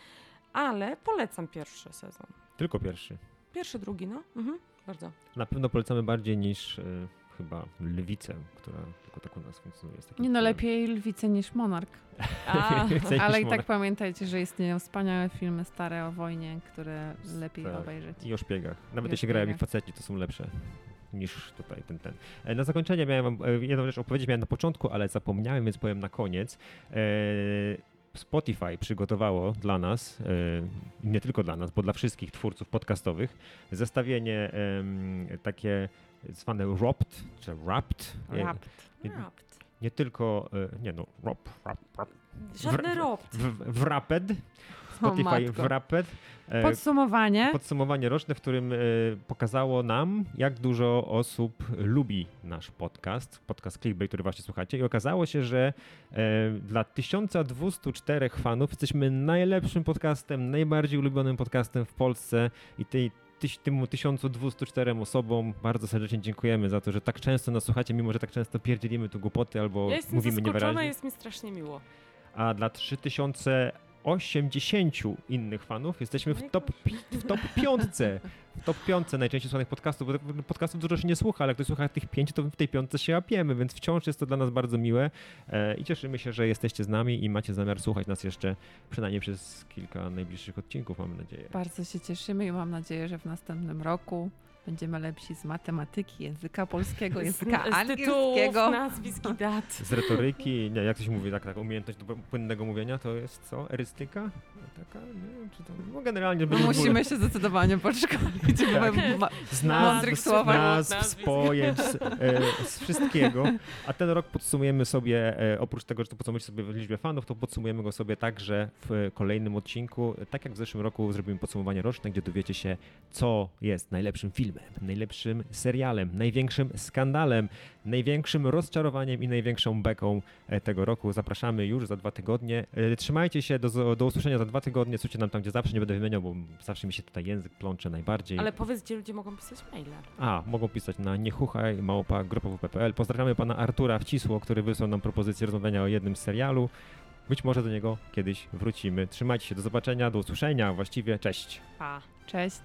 ale polecam pierwszy sezon. Tylko pierwszy. Pierwszy, drugi, no. Mhm, bardzo. Na pewno polecamy bardziej niż y, chyba Lwicę, która tylko tak u nas funkcjonuje. Nie no, lepiej Lwicę niż Monark. A, ale i tak pamiętajcie, że istnieją wspaniałe filmy stare o wojnie, które lepiej tak. obejrzeć. I o szpiegach. Nawet jeśli grają ich faceci, to są lepsze niż tutaj ten, ten. E, na zakończenie miałem e, jedną rzecz opowiedzieć, miałem na początku, ale zapomniałem, więc powiem na koniec. Spotify przygotowało dla nas, e, nie tylko dla nas, bo dla wszystkich twórców podcastowych, zestawienie takie zwane Wrapped, czy Wrapped. E, Rapt. Nie, Rapt. nie tylko, e, nie no, rap, rap, rap, Żadny ropt. wraped, Spotify matko. E, Podsumowanie. podsumowanie roczne, w którym e, pokazało nam, jak dużo osób lubi nasz podcast, podcast Clickbait, który właśnie słuchacie. I okazało się, że e, dla 1204 fanów jesteśmy najlepszym podcastem, najbardziej ulubionym podcastem w Polsce i tej tym 1204 osobom bardzo serdecznie dziękujemy za to, że tak często nas słuchacie, mimo że tak często pierdzielimy tu głupoty albo Ja mówimy niewyraźnie. jest mi strasznie miło. A dla 3080 innych fanów jesteśmy w top, pi- w top piątce. W top piątce najczęściej słuchanych podcastów, tak podcastów dużo się nie słucha, ale jak ktoś słucha tych pięciu, to w tej piątce się łapiemy, więc wciąż jest to dla nas bardzo miłe e, i cieszymy się, że jesteście z nami i macie zamiar słuchać nas jeszcze przynajmniej przez kilka najbliższych odcinków, mam nadzieję. Bardzo się cieszymy i mam nadzieję, że w następnym roku będziemy lepsi z matematyki, języka polskiego, języka z, z tytułów, angielskiego. nazwisk i dat. Z retoryki, nie, jak to się mówi, tak, tak, umiejętność do płynnego mówienia, to jest co? Erystyka? Taka, nie, czy tam, no generalnie No w musimy się zdecydowanie podszkolić. Tak. ma- z Mądrych słów. nazw Nazwisk. pojęć, z, e, z wszystkiego. A ten rok podsumujemy sobie, e, oprócz tego, że to podsumujemy sobie w liczbie fanów, to podsumujemy go sobie także w kolejnym odcinku. Tak jak w zeszłym roku zrobimy podsumowanie roczne, gdzie dowiecie się, co jest najlepszym filmem, najlepszym serialem, największym skandalem, największym rozczarowaniem i największą beką e, tego roku. Zapraszamy już za dwa tygodnie. E, Trzymajcie się, do, do usłyszenia za dwa tygodnie. Słuchajcie nam tam, gdzie zawsze nie będę wymieniał, bo zawsze mi się tutaj język plącze najbardziej. Ale powiedz, gdzie ludzie mogą pisać maile. A, mogą pisać na niechuchaj małpa grupowo.pl. Pozdrawiamy pana Artura Wcisło, który wysłał nam propozycję rozmawiania o jednym serialu. Być może do niego kiedyś wrócimy. Trzymajcie się, do zobaczenia, do usłyszenia, właściwie cześć. Pa. Cześć.